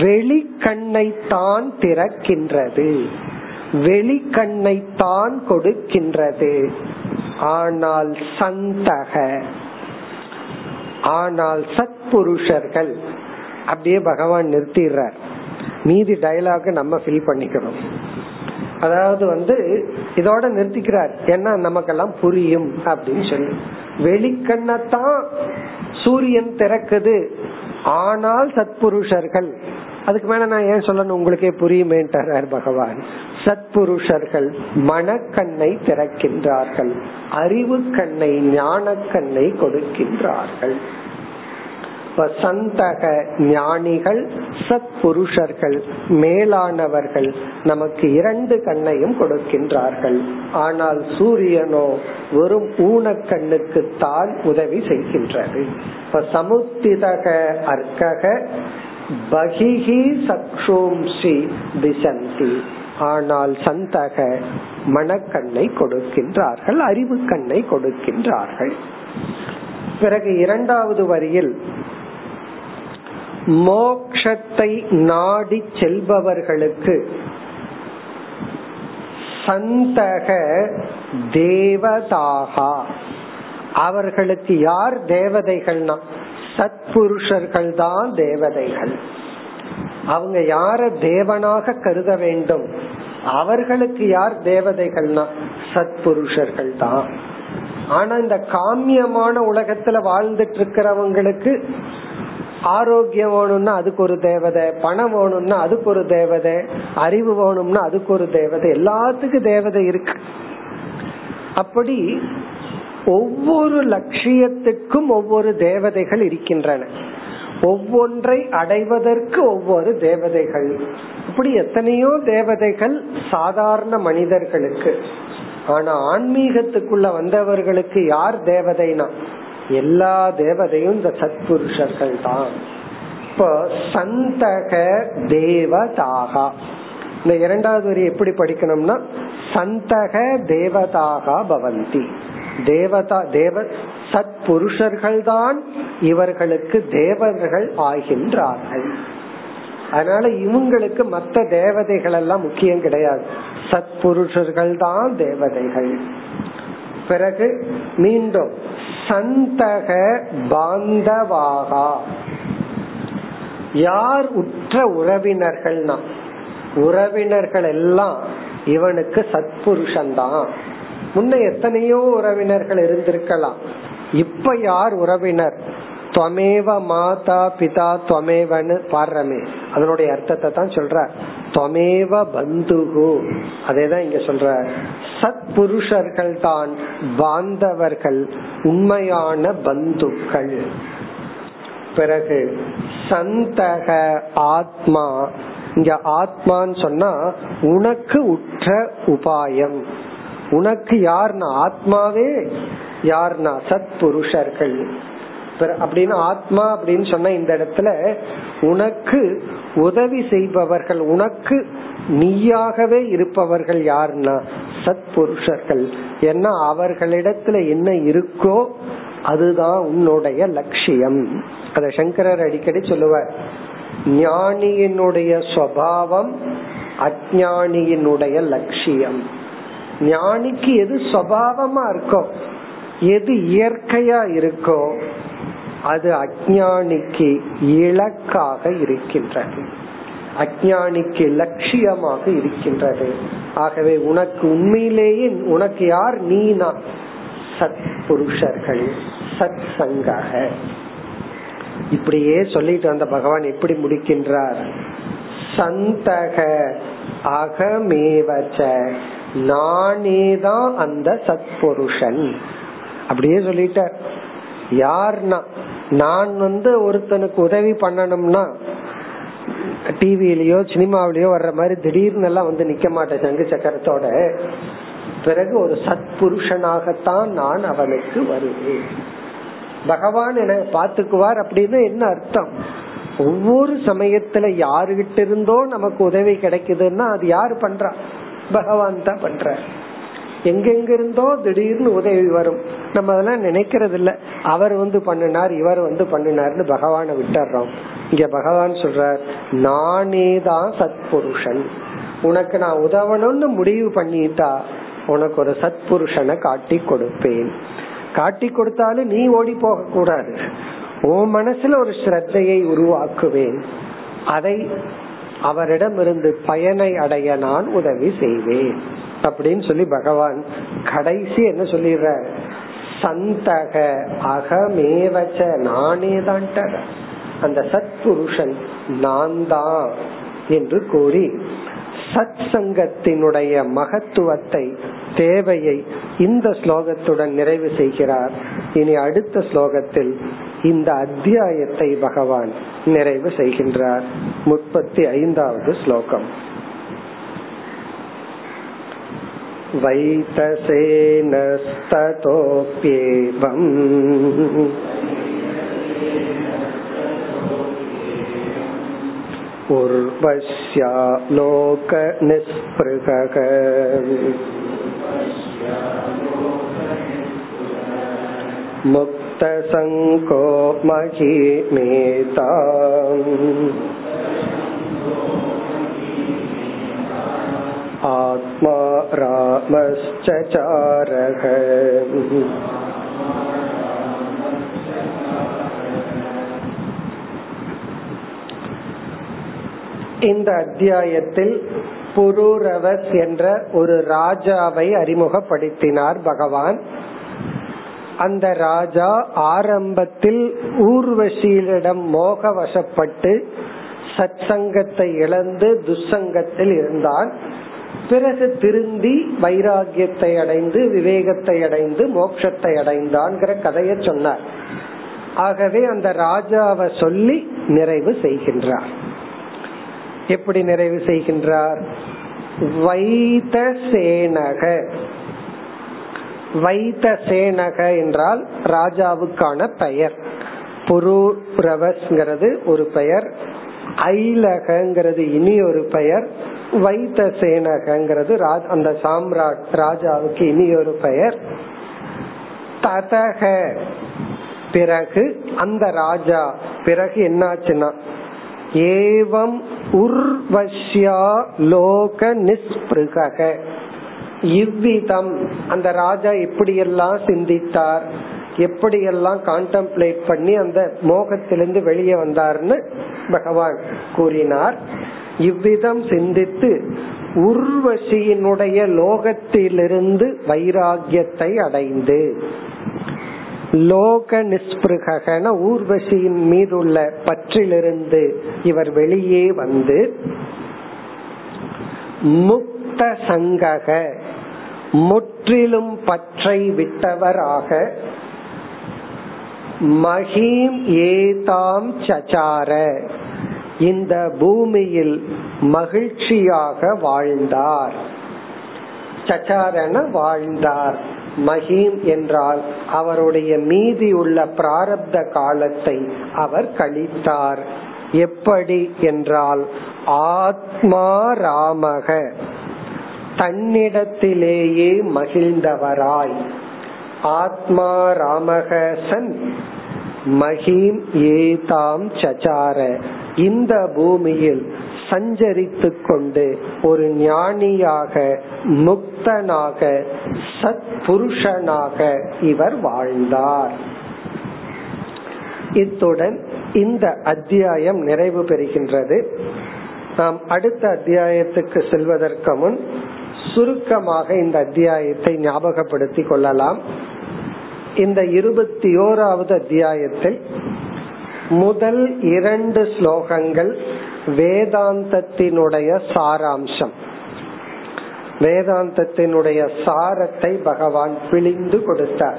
வெளிக்கண்ணைத்தான் திறக்கின்றது. வெளிக்கண்ணைத்தான் கொடுக்கின்றது. ஆனால் சந்தக ஆனால் சத்புருஷர்கள் அப்படியே பகவான் நிறுத்திடுறார். மீதி டயலாக நம்ம ஃபில் பண்ணிக்கிறோம் அதாவது வந்து இதோட நிறுத்திக்கிறார். ஏன்னா நமக்கெல்லாம் புரியும் அப்படின்னு சொல்லி. வெளிக்கண்ணத்தான் சூரியன் திறக்குது. ஆனால் சத்புருஷர்கள். அதுக்கு மேல நான் ஏன் சொல்லணும்? உங்களுக்கே புரியுமேன்றார் பகவான். சத்புருஷர்கள் மனக்கண்ணை திறக்கின்றார்கள். அறிவு கண்ணை ஞான கண்ணை கொடுக்கின்றார்கள். சந்தக ஞானிகள் சத் புருஷர்கள் மேலானவர்கள் நமக்கு இரண்டு கண்ணையும் கொடுக்கின்றார்கள். ஆனால் சூரியனோ வெறும் ஊனக்கண்ணுக்கு தான் உதவி செய்கின்றது. இப்ப சமுத்திதக அர்க்கக பகிஹி சக்ஷோம்சி திசந்தி. ஆனால் சந்தக மனக்கண்ணை கொடுக்கின்றார்கள் அறிவு கண்ணை கொடுக்கின்றார்கள். பிறகு இரண்டாவது வரியில் மோக்ஷத்தை நாடி செல்பவர்களுக்கு சந்தக தேவதாகா. அவர்களுக்கு யார் தேவதைகள்னா? சத்புருஷர்கள் தான் தேவதைகள். அவங்க யார தேவனாக கருத வேண்டும்? அவர்களுக்கு யார் தேவதைகள்னா? சத்புருஷர்கள் தான் ஆனா இந்த காமியமான உலகத்துல வாழ்ந்துட்டு இருக்கிறவங்களுக்கு ஆரோக்கியம் வேணும்னா அதுக்கு ஒரு தேவதை பணம் வேணும்னா அதுக்கு ஒரு தேவதை அறிவு வேணும்னா அதுக்கு ஒரு தேவதை எல்லாத்துக்கும் தேவதை இருக்கு. அப்படி ஒவ்வொரு லட்சியத்துக்கும் ஒவ்வொரு தேவதைகள் இருக்கின்றன. ஒவ்வொன்றை அடைவதற்கு ஒவ்வொரு தேவதைகள். இப்படி எத்தனையோ தேவதைகள் சாதாரண மனிதர்களுக்கு ஆனா ஆன்மீகத்துக்குள்ள வந்தவர்களுக்கு யார் தேவதைனா? எல்லா தேவதையும் இந்த சத்புருஷர்கள் தான். இப்போ சந்தக தேவதாகா. இந்த இரண்டாவது வரி எப்படி படிக்கணும்னா சந்தக தேவதாகா பவந்தி. தேவதா தேவ சத் புருஷர்கள் தான் இவர்களுக்கு தேவர்கள் ஆகின்றார்கள். அதனால இவங்களுக்கு மற்ற தேவதைகள் எல்லாம் முக்கியம் கிடையாது. சத் புருஷர்கள் தான் தேவதைகள். பிறகு மீண்டும் சந்தக பாந்தவாகா. யார் உற்ற உறவினர்கள்னா உறவினர்கள் எல்லாம் இவனுக்கு சத்புருஷன் தான் முன்ன எத்தனையோ உறவினர்கள் இருந்திருக்கலாம். இப்ப யார் உறவினர்? துவமேவ மாதா பிதா துவமேவன்னு பாடுறமே. அதனுடைய அர்த்தத்தை தான் சொல்ற துவமேவ பந்துகு. அதேதான் இங்க சொல்ற சத் புருஷர்கள் தான் பாந்தவர்கள் உண்மையான பந்துக்கள். பிறகு சந்தக ஆத்மா. இங்க ஆத்மான்னு சொன்னா உனக்கு உற்ற உபாயம். உனக்கு யார்னா ஆத்மாவே யார்னா சத் புருஷர்கள் அப்படின்னு ஆத்மா அப்படின்னு சொன்ன இந்த இடத்துல உனக்கு உதவி செய்பவர்கள் உனக்கு நீயாகவே இருப்பவர்கள் யாருன்னா சத் புருஷர்கள் ஏன்னா அவர்களிடத்துல என்ன இருக்கோ அதுதான் உன்னுடைய லட்சியம். அத சங்கரர் அடிக்கடி சொல்லுவார். ஞானியினுடைய சுவாவம் அஜானியினுடைய லட்சியம். ஞானிக்கு எது சுவாவமா இருக்கோ எது இயற்கையா இருக்கோ அது அஜானிக்கு இலக்காக இருக்கின்றது. அஜானிக்கு லட்சியமாக இருக்கின்றது. ஆகவே உனக்கு உண்மையிலேயே உனக்கு யார் நீனா? சத் புருஷர்கள் சத் சங்கக இப்படியே சொல்லிட்டு வந்த பகவான் எப்படி முடிக்கின்றார்? சந்தக அகமேவச்ச நானேதான் அந்த சத்புருஷன். அப்படியே சொல்லிட்டார். யார்னா? நான் வந்து ஒருத்தனுக்கு உதவி பண்ணணும்னா டிவிலயோ சினிமாவிலயோ வர்ற மாதிரி திடீர்னு எல்லாம் வந்து நிக்க மாட்டேன் சங்கு சக்கரத்தோட. பிறகு ஒரு சத்புருஷனாகத்தான் நான் அவனுக்கு வருவேன். பகவான் என பாத்துக்குவார் அப்படின்னு என்ன அர்த்தம்? ஒவ்வொரு சமயத்துல யாருகிட்ட இருந்தோ நமக்கு உதவி கிடைக்குதுன்னா அது யாரு பண்றா? பகவான் தான் பண்ற எங்கெங்கிருந்தோ திடீர்னு உதவி வரும். நம்ம அதெல்லாம் நினைக்கிறது இல்ல அவர் வந்து பண்ணினார் இவர் வந்து பண்ணினார்னு பகவான விட்டுறோம். இங்க பகவான் சொல்றார் நானே தான் சத்புருஷன். உனக்கு நான் உதவணும்னு முடிவு பண்ணிட்டா உனக்கு ஒரு சத்புருஷனை காட்டி கொடுப்பேன். காட்டி கொடுத்தாலும் நீ ஓடி போக கூடாது உன் மனசுல ஒரு ஸ்ரத்தையை உருவாக்குவேன். அதை அவரிடம் இருந்து பயனை அடைய நான் உதவி செய்வேன். அப்படின்னு சொல்லி பகவான் கடைசி என்ன சொல்லிடுற சந்தக அகமேவச்ச நானே தான் அந்த சத்புருஷன் நான் தான் என்று கூறி சத் சங்கத்தினுடைய மகத்துவத்தை தேவையை இந்த ஸ்லோகத்துடன் நிறைவு செய்கிறார். இனி அடுத்த ஸ்லோகத்தில் இந்த அத்தியாயத்தை பகவான் நிறைவு செய்கின்றார். முப்பத்தி ஐந்தாவது ஸ்லோகம். वैतसेनस्ततोऽप्येवम् उर्वश्या लोकनिःस्पृहः मुक्तसङ्को महीमेता आत्मा रामश्चचारः இந்த அத்தியாயத்தில் புரூரவஸ் என்ற ஒரு ராஜாவை அறிமுகப்படுத்தினார் பகவான் அந்த ராஜா ஆரம்பத்தில் ஊர்வசியிடம் மோக வசப்பட்டு சத் சங்கத்தை இழந்து துசங்கத்தில் இருந்தான் பிறகு திருந்தி வைராகியத்தை அடைந்து விவேகத்தை அடைந்து மோட்சத்தை அடைந்தான்கிற கதைய சொன்னார். ஆகவே அந்த ராஜாவை சொல்லி நிறைவு செய்கின்றார். எப்படி நிறைவு செய்கின்றார்? வைத்த சேனக. வைத்த சேனக என்றால் ராஜாவுக்கான பெயர். புரூரவஸ்ங்கிறது ஒரு பெயர். ஐலகங்கிறது இனி ஒரு பெயர். வைத்த சேனகங்கிறது அந்த சாம்ராட் ராஜாவுக்கு இனி ஒரு பெயர். ததக. பிறகு அந்த ராஜா பிறகு என்னாச்சுன்னா ஏவம் உர்வஷ்யா லோக நிஸ்பிருக இவ்விதம் அந்த ராஜா எப்படியெல்லாம் சிந்தித்தார் எப்படியெல்லாம் கான்டம்ப்ளேட் பண்ணி அந்த மோகத்திலிருந்து வெளியே வந்தார்னு பகவான் கூறினார். இவ்விதம் சிந்தித்து உர்வசியினுடைய லோகத்திலிருந்து வைராகியத்தை அடைந்து லோக நிஸ்பிருகன ஊர்வசியின் மீதுள்ள பற்றிலிருந்து இவர் வெளியே வந்து முக்த சங்கக முற்றிலும் பற்றை விட்டவராக மகிம் ஏதாம் சச்சார இந்த பூமியில் மகிழ்ச்சியாக வாழ்ந்தார். சச்சாரன வாழ்ந்தார். மஹீம் என்றால் அவருடைய மீதி உள்ள பிராரப்த காலத்தை அவர் கழித்தார். எப்படி என்றால் ஆத்மா ராமக தன்னிடத்திலேயே மகிழ்ந்தவராய். ஆத்மா ராமகசன் மஹீம் ஏதாம் சச்சார. இந்த பூமியில் சஞ்சரித்து கொண்டு ஒரு ஞானியாக முக்தனாக சத் புருஷனாக இவர் வாழ்ந்தார். இத்துடன் இந்த அத்தியாயம் நிறைவு பெறுகின்றது. நாம் அடுத்த அத்தியாயத்துக்கு செல்வதற்கு முன் சுருக்கமாக இந்த அத்தியாயத்தை ஞாபகப்படுத்திக் கொள்ளலாம். இந்த இருபத்தி ஓராவது அத்தியாயத்தில் முதல் இரண்டு ஸ்லோகங்கள் வேதாந்தத்தினுடைய சாராம்சம். வேதாந்தத்தினுடைய சாரத்தை பகவான் பிழிந்து கொடுத்தார்.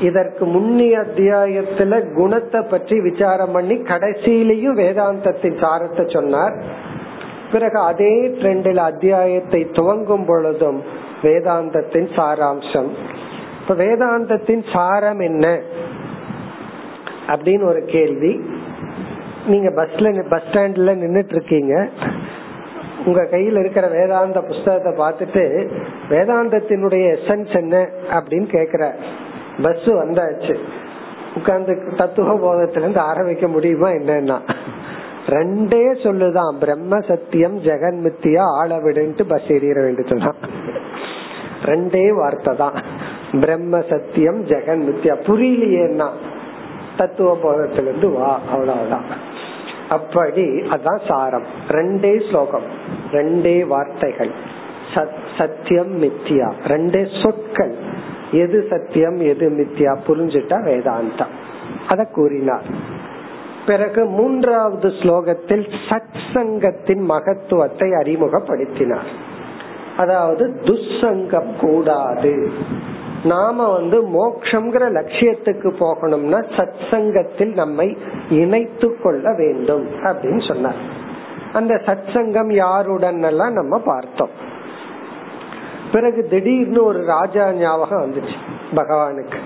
இதற்கு முன்னிய அத்தியாயத்துல குணத்தை பற்றி விசாரம் பண்ணி கடைசியிலையும் வேதாந்தத்தின் சாரத்தை சொன்னார். பிறகு அதே ட்ரெண்டில் அத்தியாயத்தை துவங்கும் பொழுதும் வேதாந்தத்தின் சாராம்சம். இப்ப வேதாந்தத்தின் சாரம் என்ன? அப்படின்னு ஒரு கேள்வி. நீங்க பஸ்ல பஸ் ஸ்டாண்ட்ல நின்றுட்டு இருக்கீங்க உங்க கையில இருக்கிற வேதாந்த புஸ்தகத்தை பார்த்துட்டு வேதாந்தத்தினுடைய எசன்ஸ் என்ன அப்படின்னு கேக்குற பஸ் வந்தாச்சு. உட்கார்ந்து தத்துவ போதத்துல இருந்து ஆரம்பிக்க முடியுமா என்னன்னா ரெண்டே சொல்லுதான். பிரம்ம சத்தியம் ஜெகன் மித்தியா ஆள விடுன்ட்டு பஸ் ஏறிட வேண்டியதுதான் ரெண்டே வார்த்தை தான். பிரம்ம சத்தியம் ஜெகன் மித்தியா. புரியலையேன்னா தத்துவ போதத்திலிருந்து வா அவ்வளவுதான். அப்படி அதான் சாரம். ரெண்டே ஸ்லோகம் ரெண்டே வார்த்தைகள். சத்தியம் மித்தியா. ரெண்டே சொற்கள். எது சத்தியம் எது மித்தியா புரிஞ்சுட்டா வேதாந்தம். அத கூறினார். பிறகு மூன்றாவது ஸ்லோகத்தில் சத் சங்கத்தின் மகத்துவத்தை அறிமுகப்படுத்தினார். அதாவது துசங்கம் கூடாது. நாம வந்து மோக்ஷங்கிற லட்சியத்துக்கு போகணும்னா சத் சங்கத்தில் நம்மை இணைத்து கொள்ள வேண்டும் அப்படின்னு சொன்னார். அந்த சத் சங்கம் யாருடன் எல்லாம் நம்ம பார்த்தோம். பிறகு திடீர்னு ஒரு ராஜா ஞாபகம் வந்துச்சு பகவானுக்கு.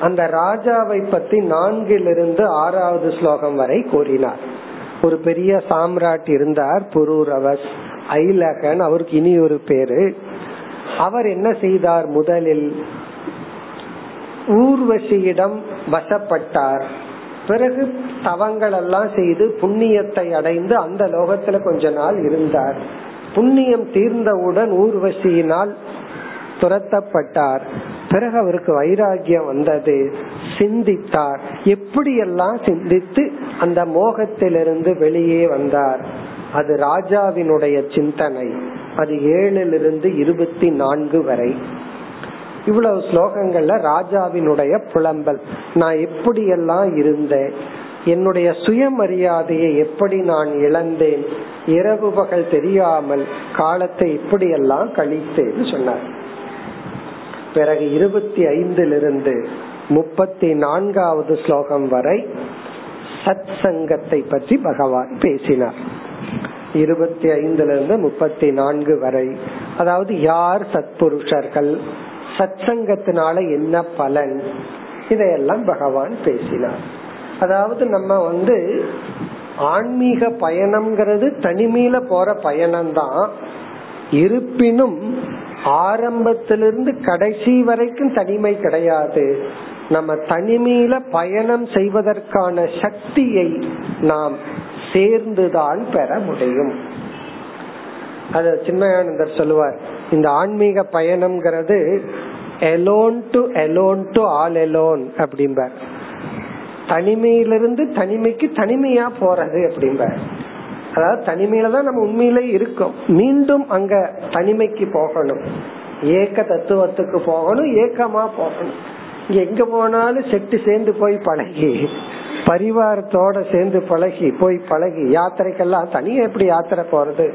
அந்த ராஜாவை பத்தி நான்கிலிருந்து ஆறாவது ஸ்லோகம் வரை கூறினார். ஒரு பெரிய சாம்ராட் இருந்தார் புரூரவஸ் ஐலகன் அவருக்கு இனி ஒரு பேரு. அவர் என்ன செய்தார் முதலில்? ஊர்வசியிடம் வசப்பட்டார். பிறகு தவங்கள் எல்லாம் செய்து புண்ணியத்தை அடைந்து அந்த லோகத்துல கொஞ்ச நாள் இருந்தார். புண்ணியம் தீர்ந்தவுடன் ஊர்வசியினால் துரத்தப்பட்டார். பிறகு அவருக்கு வைராகியம் வந்தது. சிந்தித்தார். எப்படியெல்லாம் சிந்தித்து அந்த மோகத்திலிருந்து வெளியே வந்தார்? அது ராஜாவினுடைய சிந்தனை. அது ஏழிலிருந்து இருபத்தி நான்கு வரை. இவ்வளவு ஸ்லோகங்கள்ல ராஜாவினுடைய புலம்பல். நான் எப்படியெல்லாம் இருந்தேன்? என்னுடைய சுயமரியாதையை எப்படி நான் இழந்தேன்? இரவு பகல் தெரியாமல் காலத்தை இப்படியெல்லாம் கழித்தேன்னு சொன்னார். பிறகு இருபத்தி ஐந்திலிருந்து முப்பத்தி நான்காவது ஸ்லோகம் வரை சத் சங்கத்தை பற்றி பகவான் பேசினார். இருபத்தி ஐந்துல இருந்து முப்பத்தி நான்கு வரை. அதாவது யார் சத்புருஷர்கள்? சத்சங்கத்தினால என்ன பலன்? இதையெல்லாம் பகவான் பேசினார். அதாவது நம்ம வந்து ஆன்மீக பயணம்ங்கிறது தனிமையில போற பயணம்தான். இருப்பினும் ஆரம்பத்திலிருந்து கடைசி வரைக்கும் தனிமை கிடையாது. நம்ம தனிமையில பயணம் செய்வதற்கான சக்தியை நாம் சேர்ந்துதான் பெற முடியும். அத சின்மயானந்தர் சொல்லுவார். இந்த ஆன்மீக பயணம்ங்கிறது alone to alone to all alone அப்படிம்பார். தனிமையிலிருந்து தனிமைக்கு தனிமையா போறது அப்படிம்பார். அதாவது தனிமையில தான் நம்ம உண்மையிலே இருக்கோம். மீண்டும் அங்க தனிமைக்கு போகணும். ஏக்க தத்துவத்துக்கு போகணும் ஏக்கமா போகணும். எங்க போனாலும் செட்டு சேர்ந்து போய் பழகி பரிவாரத்தோட சேர்ந்து பழகி போய் பழகி யாத்திரைக்கெல்லாம் தனியா எப்படி யாத்திரை போறது?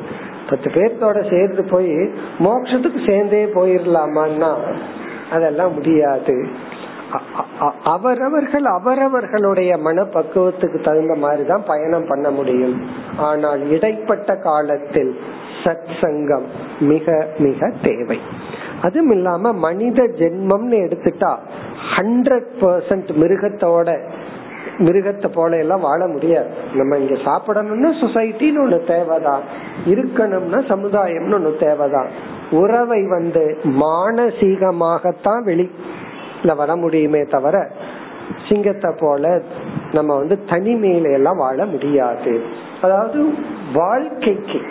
பத்து பேர்த்தோட சேர்ந்து போய் மோட்சத்துக்கு சேர்ந்தே போயிடலாமான்னா அதெல்லாம் முடியாது. அவரவர்கள் அவரவர்களுடைய மனப்பக்குவத்துக்கு தகுந்த மாதிரி தான் பயணம் பண்ண முடியும். ஆனால் இடைப்பட்ட காலத்தில் சத் சங்கம் மிக மிக தேவை. அதுவும் இல்லாம மனித ஜென்மம்னு எடுத்துட்டா ஹண்ட்ரட் பர்சன்ட் மிருகத்தோட மிருகத்தை போல எல்லாம் வாழ முடியாது. நம்ம இங்க சாப்பிடணும்னா சொசைட்டின்னு ஒண்ணு தேவைதான். இருக்கணும்னா சமுதாயம்னு ஒண்ணு தேவைதான். உறவை வந்து மானசீகமாகத்தான் வெளியில வர முடியுமே தவிர சிங்கத்தை போல நம்ம வந்து தனிமையில எல்லாம் வாழ முடியாது. அதாவது வாழ்க்கைக்கு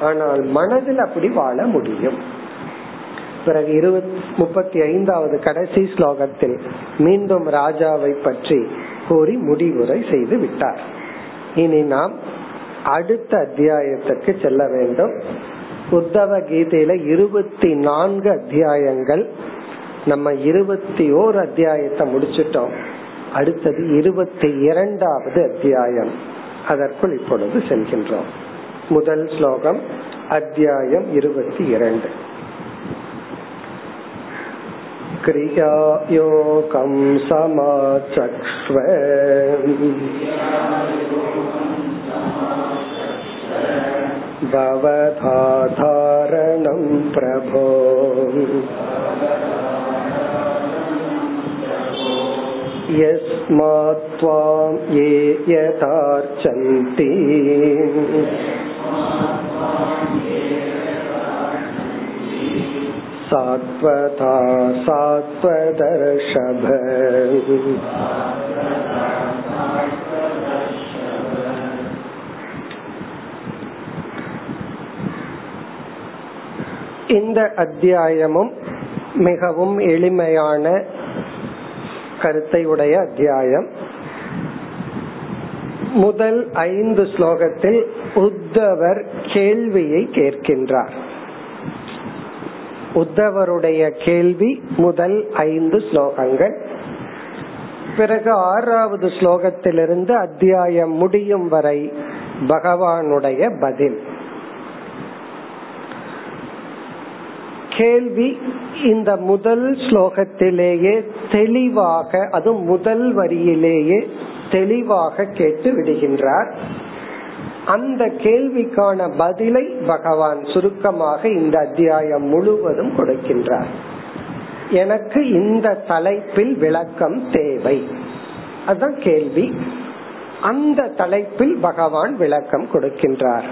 ஆனால் மனதில் அப்படி வாழ முடியும். பிறகு இருபத் முப்பத்தி ஐந்தாவது கடைசி ஸ்லோகத்தில் மீண்டும் ராஜாவை பற்றி கூறி முடிவுரை செய்து விட்டார். இனி நாம் அடுத்த அத்தியாயத்திற்கு செல்ல வேண்டும். உத்தவ கீதையில இருபத்தி நான்கு அத்தியாயங்கள். நம்ம இருபத்தி ஓர் அத்தியாயத்தை முடிச்சிட்டோம். அடுத்தது இருபத்தி இரண்டாவது அத்தியாயம். அதற்குள் இப்பொழுது செல்கின்றோம். முதல் ஸ்லோகம் அத்தியாயம் இருபத்தி இரண்டு. क्रिया समाचक्ष्व। प्रभो। यस्मात्त्वां ये यथार्चन्ति। सात्वता सात्वदर्शभ இந்த அத்தியாயமும் மிகவும் எளிமையான கருத்தை உடைய அத்தியாயம் முதல் ஐந்து ஸ்லோகத்தில் உத்தவர் கேள்வியை கேட்கின்றார் உத்தவருடைய கேள்வி முதல் ஐந்து ஸ்லோகங்கள். பிறகு ஆறாவது ஸ்லோகத்திலிருந்து அத்தியாயம் முடியும் வரை பகவானுடைய பதில். கேள்வி இந்த முதல் ஸ்லோகத்திலேயே தெளிவாக அது முதல் வரியிலேயே தெளிவாக கேட்டு விடுகின்றார். அந்த கேள்விக்கான பதிலை பகவான் சுருக்கமாக இந்த அத்தியாயம் முழுவதும் கொடுக்கின்றார். எனக்கு இந்த தலைப்பில் விளக்கம் தேவை. அதுதான் கேள்வி. அந்த தலைப்பில் பகவான் விளக்கம் கொடுக்கின்றார்.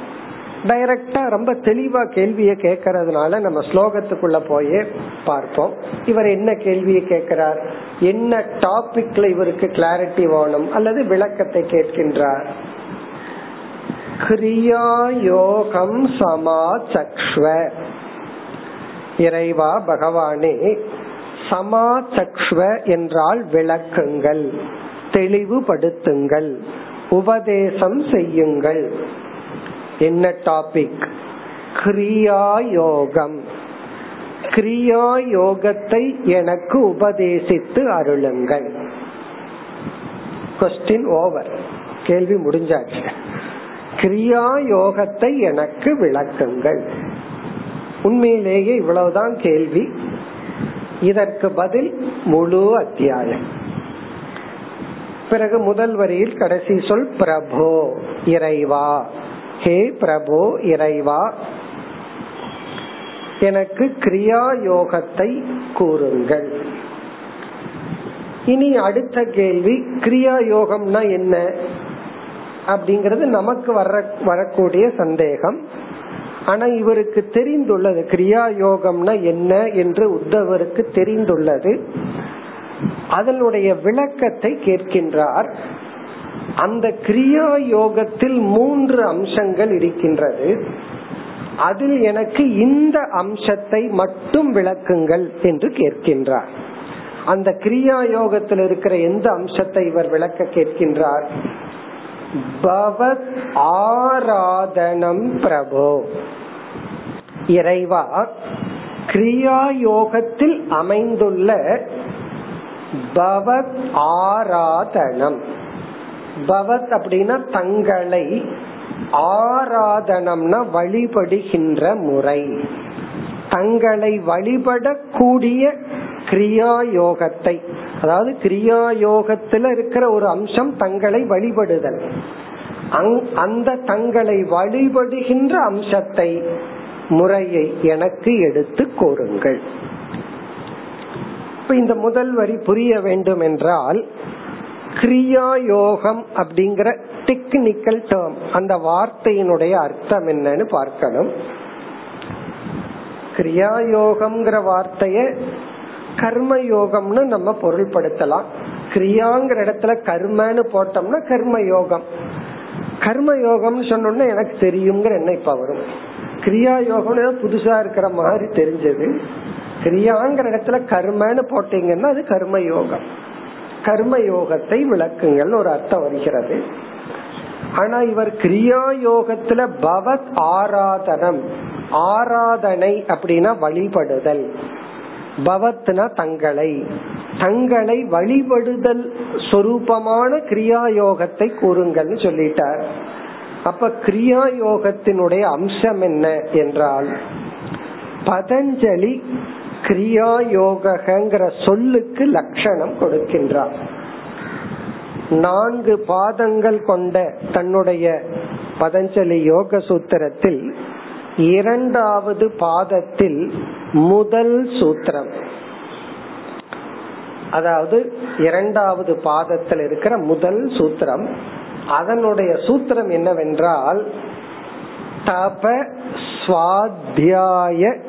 டைரக்டா ரொம்ப தெளிவா கேள்வியை கேட்கறதுனால நம்ம ஸ்லோகத்துக்குள்ள போயே பார்ப்போம். இவர் என்ன கேள்வியை கேட்கிறார்? என்ன டாபிக்ல இவருக்கு கிளாரிட்டி வேணும்? அல்லது விளக்கத்தை கேட்கின்றார்? கிரியாயோகம் சமாச்சக்ஷ்வ. இறைவா பகவானே சமாச்சக்ஷ்வ என்றால் விளக்குங்கள் தெளிவுபடுத்துங்கள் உபதேசம் செய்யுங்கள். என்ன டாபிக் கிரியாயோகம். கிரியா யோகத்தை எனக்கு உபதேசித்து அருளுங்கள். கொஸ்டின் ஓவர் கேள்வி முடிஞ்சாச்சு. கிரியா யோகத்தை எனக்கு விளக்குங்கள். உண்மையிலேயே இவ்வளவுதான் கேள்வி. இதற்கு பதில் முழு அத்தியாயம். பிறகு முதல் வரியில் கடைசி சொல் பிரபோ இறைவா. ஹே பிரபோ இறைவா. எனக்கு கிரியா யோகத்தை கூறுங்கள். இனி அடுத்த கேள்வி கிரியா யோகம்னா என்ன? அப்படிங்கறது நமக்கு வர வரக்கூடிய சந்தேகம். ஆனா இவருக்கு தெரிந்துள்ளது கிரியா யோகம்னா என்ன என்று உத்தவருக்கு தெரிந்துள்ளது. அதனுடைய விளக்கத்தை கேட்கின்றார். அந்த கிரியா யோகத்தில் மூன்று அம்சங்கள் இருக்கின்றது. அதில் எனக்கு இந்த அம்சத்தை மட்டும் விளக்குங்கள் என்று கேட்கின்றார். அந்த கிரியா யோகத்தில் இருக்கிற எந்த அம்சத்தை இவர் விளக்க கேட்கின்றார்? பவத் ஆராதனம் பிரபோ. இறைவா கிரியா யோகத்தில் அமைந்துள்ள பவத் ஆராதனம். பவத் அப்படின்னா தங்களை ஆராதனம்னா வழிபடுகின்ற முறை. தங்களை வழிபடக்கூடிய கிரியா யோகத்தை அதாவது கிரியா யோகத்துல இருக்கிற ஒரு அம்சம் தங்களை வழிபடுதல். அந்த தங்களை வழிபடுகின்ற அம்சத்தை முறையை எனக்கு எடுத்து கூறுங்கள் இப்ப இந்த முதல் வரி புரிய வேண்டும் என்றால் கிரியா யோகம் அப்படிங்கிற டெக்னிக்கல் டேர்ம் அந்த வார்த்தையினுடைய அர்த்தம் என்னன்னு பார்க்கணும். கிரியா யோகம்ங்கிற வார்த்தைய கர்ம யோகம்னு நம்ம பொருள்படுத்தலாம். கிரியாங்கிற இடத்துல கர்மன்னு போட்டோம்னா கர்ம யோகம் கர்ம யோகம்னு சொன்னோம்னா எனக்கு தெரியுங்கிற என்ன இப்ப வரும். கிரியா யோகம் புதுசா இருக்கிற மாதிரி தெரிஞ்சது. கிரியாங்கிற இடத்துல கர்மன்னு போட்டீங்கன்னா அது கர்ம யோகம் கர்ம யோகத்தை விளக்குங்கள் ஒரு அர்த்தம் வருகிறது. ஆனா இவர் கிரியா யோகத்துல பவத் ஆராதனம். ஆராதனை அப்படின்னா வழிபடுதல். பவத்னா தங்களை. தங்களை வழிபடுதல் சொரூபமான கிரியா யோகத்தை கூறுங்கள்னு சொல்லிட்டார். அப்ப கிரியா யோகத்தினுடைய அம்சம் என்ன என்றால் பதஞ்சலி கிரியா யோகங்கிற சொல்லுக்கு லட்சணம் கொடுக்கின்றார். நான்கு பாதங்கள் கொண்ட தன்னுடைய பதஞ்சலி யோக சூத்திரத்தில் இரண்டாவது பாதத்தில் முதல் சூத்திரம். அதாவது இரண்டாவது பாதத்தில் இருக்கிற முதல் சூத்திரம். அதனுடைய சூத்திரம் என்னவென்றால் தப சுவாத்தியாய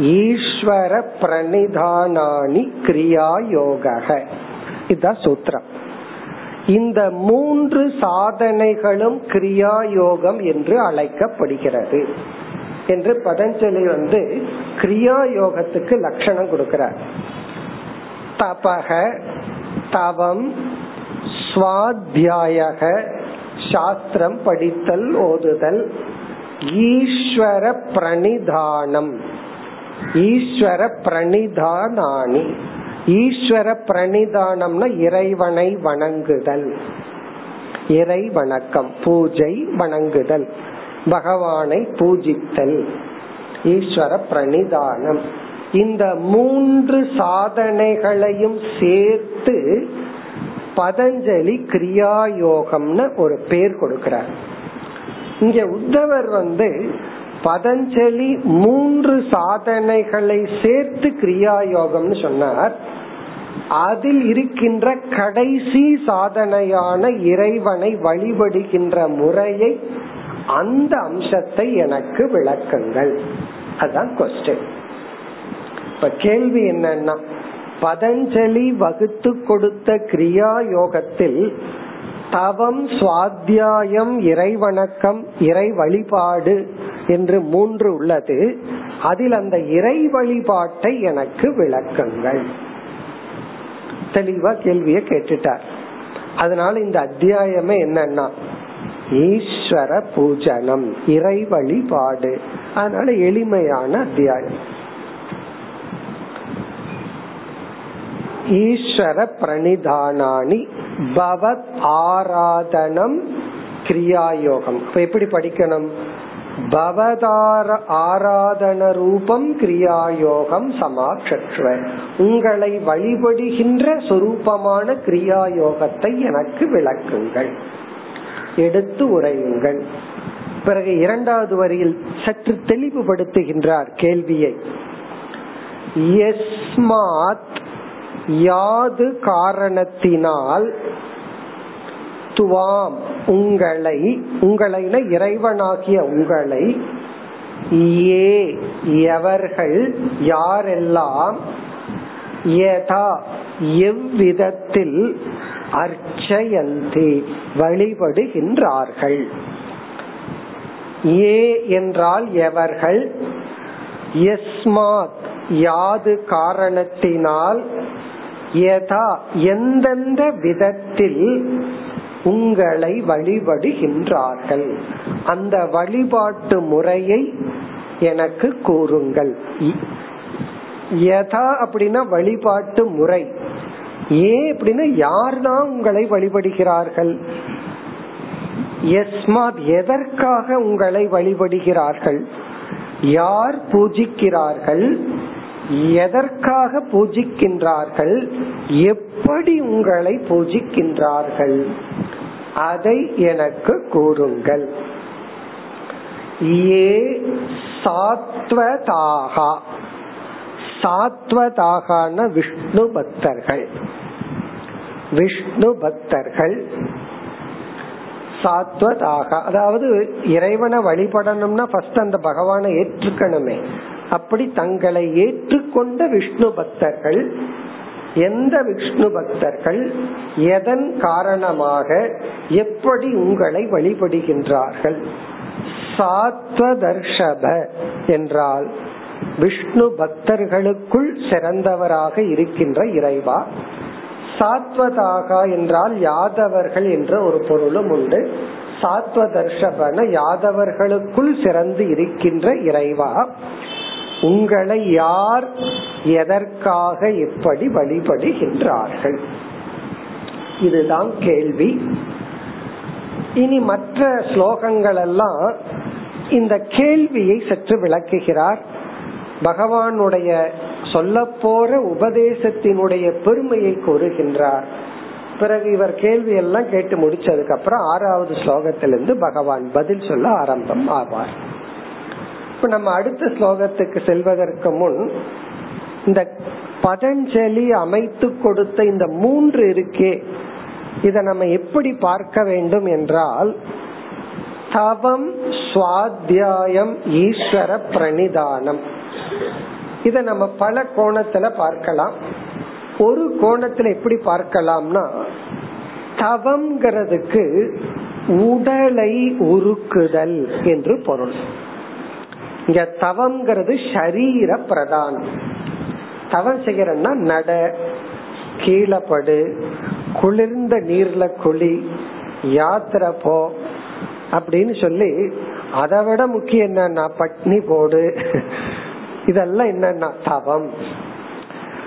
ஈஸ்வர பிரணிதானானி கிரியா யோக இதுதான் சூத்திரம். இந்த மூன்று சாதனைகளும் கிரியா யோகம் என்று அழைக்கப்படுகிறது. என்று பதஞ்சலி வந்து கிரியா யோகத்துக்கு லட்சணம் கொடுக்கிறார். தபக தவம் சுவாத்தியாயக சாஸ்திரம் படித்தல் ஓதுதல் ஈஸ்வர பிரணிதானம். ஈஸ்வர பிரணிதானானி ஈஸ்வர பிரணிதானம்னா இறைவனை வணங்குதல். இறை வணக்கம் பூஜை வணங்குதல். பகவானை பூஜித்தல் ஈஸ்வர பிரணிதானம். இந்த மூன்று சாதனைகளையும் சேர்த்து பதஞ்சலி கிரியா யோகம்னு ஒரு பேர் கொடுக்கிறார். இங்க உத்தவர் வந்து பதஞ்சலி மூன்று சாதனைகளை சேர்த்து கிரியா யோகம்னு சொன்னார். அதில் இருக்கின்ற கடைசி சாதனையான இறைவனை வழிபடுகின்ற முறையை அந்த அம்சத்தை எனக்கு விளக்குங்கள். அதுதான் கொஸ்டின் இப்ப கேள்வி என்னன்னா பதஞ்சலி வகுத்து கொடுத்த கிரியா யோகத்தில் தவம் சுவாத்தியாயம் இறை வணக்கம் இறை வழிபாடு என்று மூன்று உள்ளது. அதில் அந்த இறை வழிபாட்டை எனக்கு விளக்குங்கள். தெளிவா கேள்விய கேட்டுட்டார். அதனால இந்த அத்தியாயமே என்னன்னா ஈஸ்வர பூஜனம் இறை வழிபாடு அதனால எளிமையான அத்தியாயம். ஈஸ்வர பிரணிதானானி பவத் ஆராதனம் கிரியாயோகம். இப்ப எப்படி படிக்கணும்? பவதார ஆராதன ரூபம் கிரியாயோகம் சமாட்சத்வ உங்களை வழிபடுகின்ற சொரூபமான கிரியாயோகத்தை எனக்கு விளக்குங்கள். எடுத்து உரையுங்கள் பிறகு இரண்டாவது வரியில் சற்று தெளிவுபடுத்துகின்றார் கேள்வியை. எஸ்மாத் யாது காரணத்தினால் துவாம் உங்களை உங்களை இறைவனாகிய உங்களை ஏ எவர்கள் யாரெல்லாம் எதா எவ்விதத்தில் அர்ச்சயந்தி வழிபடுகின்றார்கள். ஏ என்றால் எவர்கள்? எஸ்மாத் யாது காரணத்தினால் யதா எந்தெந்த விதத்தில் உங்களை வழிபடுகின்றார்கள்? அந்த வழிபாட்டு முறையை எனக்கு கூறுங்கள். யதா அப்படின்னா வழிபாட்டு முறை. ஏன் அப்படின்னா யார் உங்களை வழிபடுகிறார்கள்? எஸ்மாத் எதற்காக உங்களை வழிபடுகிறார்கள்? யார் பூஜிக்கிறார்கள்? எதற்காக பூஜிக்கின்றார்கள்? எப்படி உங்களை பூஜிக்கின்றார்கள்? அதை எனக்கு கூறுங்கள். ஏ சாத்வதாகா. சாத்வதாகான விஷ்ணு பக்தர்கள். விஷ்ணு பக்தர்கள் சாத்வதாக. அதாவது இறைவனை வழிபடணும்னா ஃபர்ஸ்ட் அந்த பகவானை ஏற்றுக்கணுமே. அப்படி தங்களை ஏற்றுக்கொண்ட விஷ்ணு பக்தர்கள் எந்த விஷ்ணு பக்தர்கள் எதன் காரணமாக எப்படி உங்களை வழிபடுகின்றார்கள்? சாத்வதர்ஷப என்றால் விஷ்ணு பக்தர்களுக்குள் சிறந்தவராக இருக்கின்ற இறைவா. சாத்வதாகா என்றால் யாதவர்கள் என்ற ஒரு பொருளும் உண்டு. சாத்வதர்ஷபன யாதவர்களுக்குள் சிறந்து இருக்கின்ற இறைவா. உங்களை யார் எதற்காக எப்படி வழிபடுகின்றார்கள்? இதுதான் கேள்வி. இனி மற்ற ஸ்லோகங்கள் எல்லாம் இந்த கேள்வியை சற்று விளக்குகிறார். பகவானுடைய சொல்ல போற உபதேசத்தினுடைய பெருமையை கூறுகின்றார். பிறகு இவர் கேள்வி எல்லாம் கேட்டு முடிச்சதுக்கு அப்புறம் ஆறாவது ஸ்லோகத்திலிருந்து பகவான் பதில் சொல்ல ஆரம்பம் ஆவார். இப்ப நம்ம அடுத்த ஸ்லோகத்துக்கு செல்வதற்கு முன் இந்த பதஞ்சலி அமைத்து கொடுத்த இந்த மூன்று இருக்கே இத நம்ம எப்படி பார்க்க வேண்டும் என்றால் தவம் சுவாத்தியாயம் ஈஸ்வர பிரணிதானம். இத நம்ம பல கோணத்துல பார்க்கலாம். ஒரு கோணத்துல எப்படி பார்க்கலாம்னா தவம்ங்கிறதுக்கு உடலை உருக்குதல் என்று பொருள். இங்க தவம்ங்கிறது ஷரீர பிரதானம். தவம் செய்யறன்னா நட கீழப்படு குளிர்ந்த நீர்ல குழி யாத்திரை போ அப்படின்னு சொல்லி அதை விட முக்கியம் என்னன்னா பட்னி போடு. இதெல்லாம் என்னன்னா தவம்.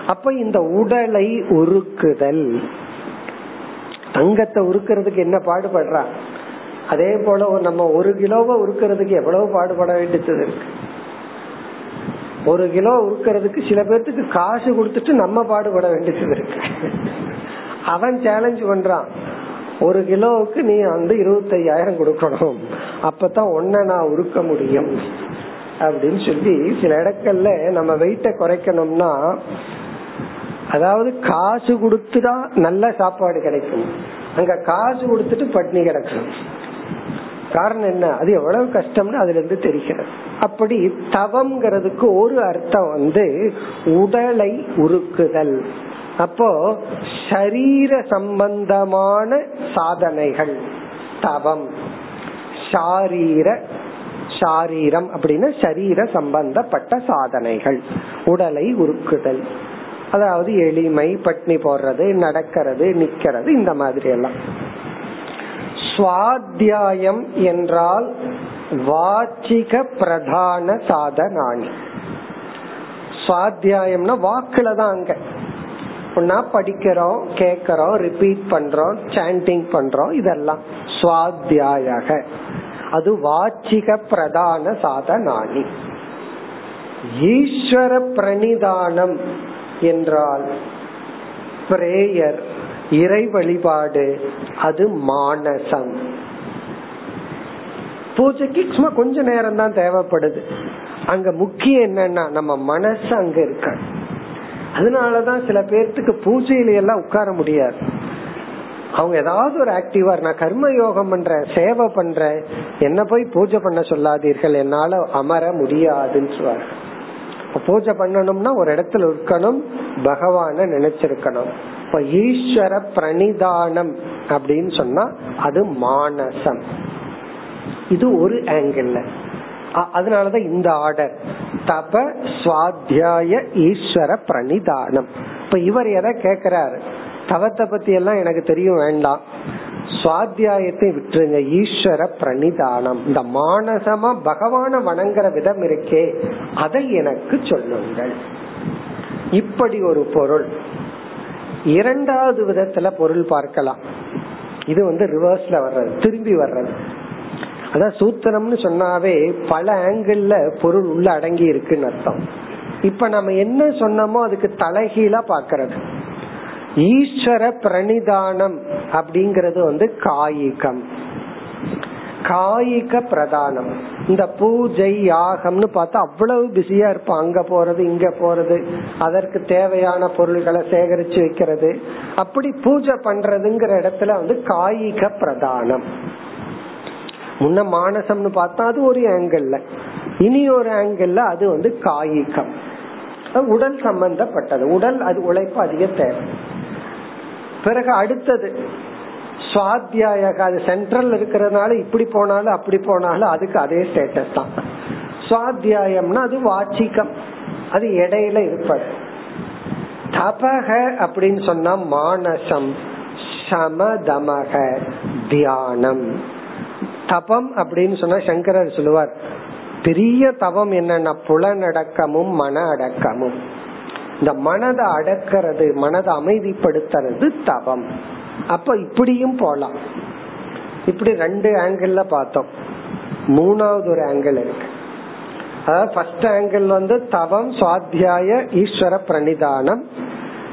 அப்ப இந்த உடலை உருக்குதல். தங்கத்தை உருக்குறதுக்கு என்ன பாடுபடுறா? அதே போல நம்ம ஒரு கிலோவை உருக்குறதுக்கு எவ்வளவு பாடுபட வேண்டியது இருக்கு? ஒரு கிலோ உருக்குறதுக்கு சில பேர்த்துக்கு காசு கொடுத்துட்டு நம்ம பாடுபட வேண்டியது இருக்கு. அவன் சேலஞ்ச் பண்றான். ஒரு கிலோவுக்கு நீ வந்து இருபத்தி ஐயாயிரம் கொடுக்கணும். அப்பதான் ஒன்ன நான் உருக்க முடியும். அப்படின்னு சொல்லி சில இடங்கள்ல நம்ம வெயிட்ட குறைக்கணும்னா அதாவது காசு கொடுத்துதான் நல்ல சாப்பாடு கிடைக்கும். அங்க காசு கொடுத்துட்டு பட்னி கிடக்கும் காரணம் என்ன? அது எவ்வளவு கஷ்டம்னு அதுல இருந்து தெரிகிறது. அப்படி தவம்ங்கிறதுக்கு ஒரு அர்த்தம் வந்து உடலை உருக்குதல். அப்போ சரீர சம்பந்தமான சாதனைகள். தவம். சாரீர ஷாரீரம் அப்படின்னா சரீர சம்பந்தப்பட்ட சாதனைகள். உடலை உருக்குதல். அதாவது எளிமை பட்னி போடுறது நடக்கிறது நிக்கிறது இந்த மாதிரி எல்லாம். சுவாத்தியாயம் என்றால் வாச்சிக பிரதான சாதனானி சுவாத்தியாயம்னா வாக்குல தான் அங்க. ஒன்னா படிக்கிறோம் கேக்கிறோம் ரிப்பீட் பண்றோம் சாண்டிங் பண்றோம் இதெல்லாம். சுவாத்தியாக அது வாச்சிக பிரதான சாதனானி. ஈஸ்வர பிரணிதானம் என்றால் பிரேயர் இறை வழிபாடு அது மானசம். பூஜைக்கு சும்மா கொஞ்ச நேரம் தான் தேவைப்படுது. அங்க முக்கியம் என்னன்னா நம்ம மனசு அங்க இருக்க அதனாலதான் சில பேர்த்துக்கு பூஜையில எல்லாம் உட்கார முடியாது. அவங்க ஏதாவது ஒரு ஆக்டிவா நான் கர்ம யோகம் பண்றேன் சேவை பண்றேன் என்ன போய் பூஜை பண்ண சொல்லாதீர்கள் என்னால அமர முடியாதுன்னு சொல்லுவாங்க. பூஜை பண்ணணும்னா ஒரு இடத்துல இருக்கணும் பகவான நினைச்சிருக்கணும். இப்ப ஈஸ்வர பிரணிதானம் அப்படின்னு சொன்னா அது மானசம். இது ஒரு ஆங்கிள் அதனாலதான் இந்த ஆர்டர் தப சுவாத்தியாய ஈஸ்வர பிரணிதானம். இப்ப இவர் எதை கேக்குறாரு? தவத்தை பத்தி எல்லாம் எனக்கு தெரியும் வேண்டாம். சுவாத்தியாயத்தை விட்டுருங்க. ஈஸ்வர பிரணிதானம். இந்த மானசமா பகவான வணங்குற விதம் இருக்கே. அதை எனக்கு சொல்லுங்கள். இப்படி ஒரு பொருள். இரண்டாவது விதத்துல பொருள் பார்க்கலாம். இது வந்து ரிவர்ஸ்ல வர்றது திரும்பி வர்றது. அதான் சூத்திரம்னு சொன்னாவே பல ஆங்கிள் பொருள் உள்ள அடங்கி இருக்குன்னு அர்த்தம். இப்ப நம்ம என்ன சொன்னோமோ அதுக்கு தலைகீழா பாக்கிறது ஈஸ்வர பிரணிதானம் அப்படிங்கறது வந்து காயிகம். காயிக பிரதானம். இந்த பூஜை யாகம்னு பார்த்தா அவ்வளவு பிஸியா இருப்பான் அங்க போறது இங்க போறது அதற்கு தேவையான பொருள்களை சேகரிச்சு வைக்கிறது. அப்படி பூஜை பண்றதுங்கிற இடத்துல வந்து காயிக பிரதானம். முன்ன மானசம்னு பார்த்தா அது ஒரு ஆங்கிள் இனி ஒரு ஆங்கிள் அது வந்து காயிகம். உடல் சம்பந்தப்பட்டது. உடல் அது உழைப்பு அதிக தேவை. பிறகு அடுத்தது. சுவாத்தியாய அது சென்ட்ரல் இருக்கிறதுனால இப்படி போனாலும் அப்படி போனாலும் அதுக்கு அதே ஸ்டேட்டஸ் தான். சுவாத்தியாயம்னா அது வாச்சிக்கம் அது இடையில இருப்பது. தபக அப்படின்னு சொன்னா மானசம் சமதமக தியானம். தபம் அப்படின்னு சொன்னா சங்கரர் சொல்லுவார். பெரிய தவம் என்னன்னா புலனடக்கமும் மன அடக்கமும். இந்த மனதை அடக்கிறது மனதை அமைதிப்படுத்துறது தவம். அப்ப இப்படியும் போலாம். இப்படி ரெண்டு ஆங்கிள் பார்த்தோம். மூணாவது ஒரு ஆங்கிள் இருக்கு. அதாவது ஃபர்ஸ்ட் ஆங்கிள் வந்து தவம் சுவாத்தியாய ஈஸ்வர பிரணிதானம்.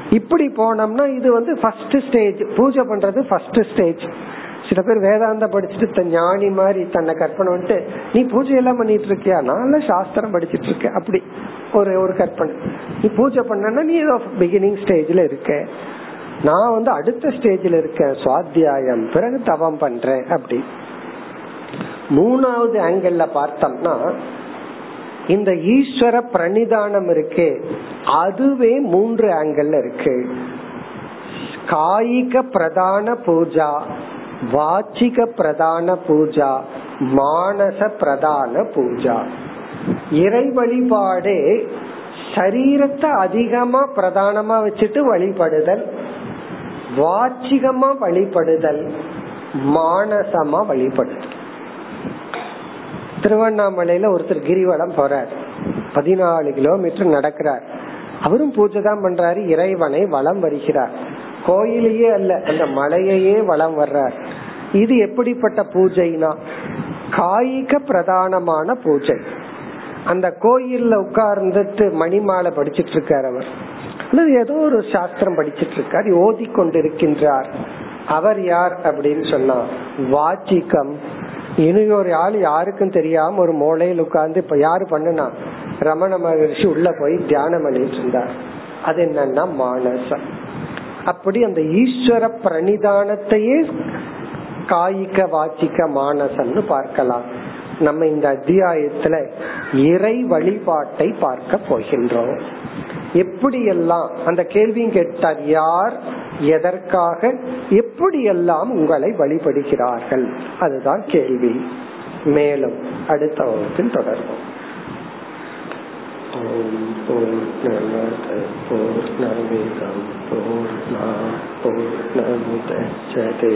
இப்படி போனோம்னா இது வந்து ஃபர்ஸ்ட் ஸ்டேஜ் பூஜை பண்றது ஃபர்ஸ்ட் ஸ்டேஜ் சில பேர் வேதாந்த படிச்சுட்டு தன் ஞானி மாதிரி தன்னை கற்பனை வந்துட்டு நீ பூஜை எல்லாம் பண்ணிட்டு இருக்கியா? நான் சாஸ்திரம் படிச்சிட்டு இருக்கேன். அப்படி ஒரு ஒரு கற்பனை. நீ பூஜை பண்ணனா நீ ஏதோ பிகினிங் ஸ்டேஜ்ல இருக்க. நான் வந்து அடுத்த ஸ்டேஜ்ல இருக்கேன். சுவாத்தியாயம். பிறகு தவம் பண்றேன். அப்படி. மூணாவது ஆங்கிள் பார்த்தோம்னா இந்த ஈஸ்வர பிரணிதானம் இருக்கே. அதுவே மூன்று ஆங்கிள் இருக்கு. காயிக பிரதான பூஜா. வாச்சிக பிரதான பூஜா மானச பிரதான பூஜா. இறை வழிபாடே சரீரத்தை அதிகமா பிரதானமா வச்சுட்டு வழிபடுதல் வாச்சிகமா வழிபடுதல் மானசமா வழிபடுதல். திருவண்ணாமலையில ஒருத்தர் கிரிவலம் போறார். பதினாலு கிலோமீட்டர் நடக்கிறார். அவரும் பூஜை தான் பண்றாரு. இறைவனை வளம் வருகிறார். கோயிலையே அல்ல அந்த மலையையே வளம் வர்றார். இது எப்படிப்பட்ட பூஜைனா? காய்க பிரதானமான பூஜை. அந்த கோயில்ல உட்கார்ந்துட்டு மணிமாலை படிச்சிட்டு இருக்கார் அவர். அல்லது ஏதோ ஒரு சாஸ்திரம் படிச்சிட்டு இருக்கார் ஓதி கொண்டிருக்கின்றார் அவர் யார் அப்படின்னு சொன்னா வாச்சிக்கம் இனி ஒரு ஆள் யாருக்கும் தெரியாம ஒரு மூலையில் உட்கார்ந்து இப்ப யாரு பண்ணுனா ரமண மகர்ஷி உள்ள போய் தியானம் பண்ணிட்டு இருந்தார். அது என்னன்னா மானசம். அப்படி அந்த ஈஸ்வர பிரணிதானத்தையே காய்க வாச்சிக்க மானசம்னு பார்க்கலாம். நம்ம இந்த அத்தியாயத்துல இறை வழிபாட்டை பார்க்க போகின்றோம். எப்படியெல்லாம் அந்த கேள்வியும் கேட்டார் யார் எதற்காக எப்படியெல்லாம் உங்களை வழிபடுகிறார்கள்? அதுதான் கேள்வி. மேலும் அடுத்த வகுப்பில் தொடர்போம் ஓம் பூர்ணமத பூர்ணமிதம் பூர்ணா பூர்ணமுதச்சதே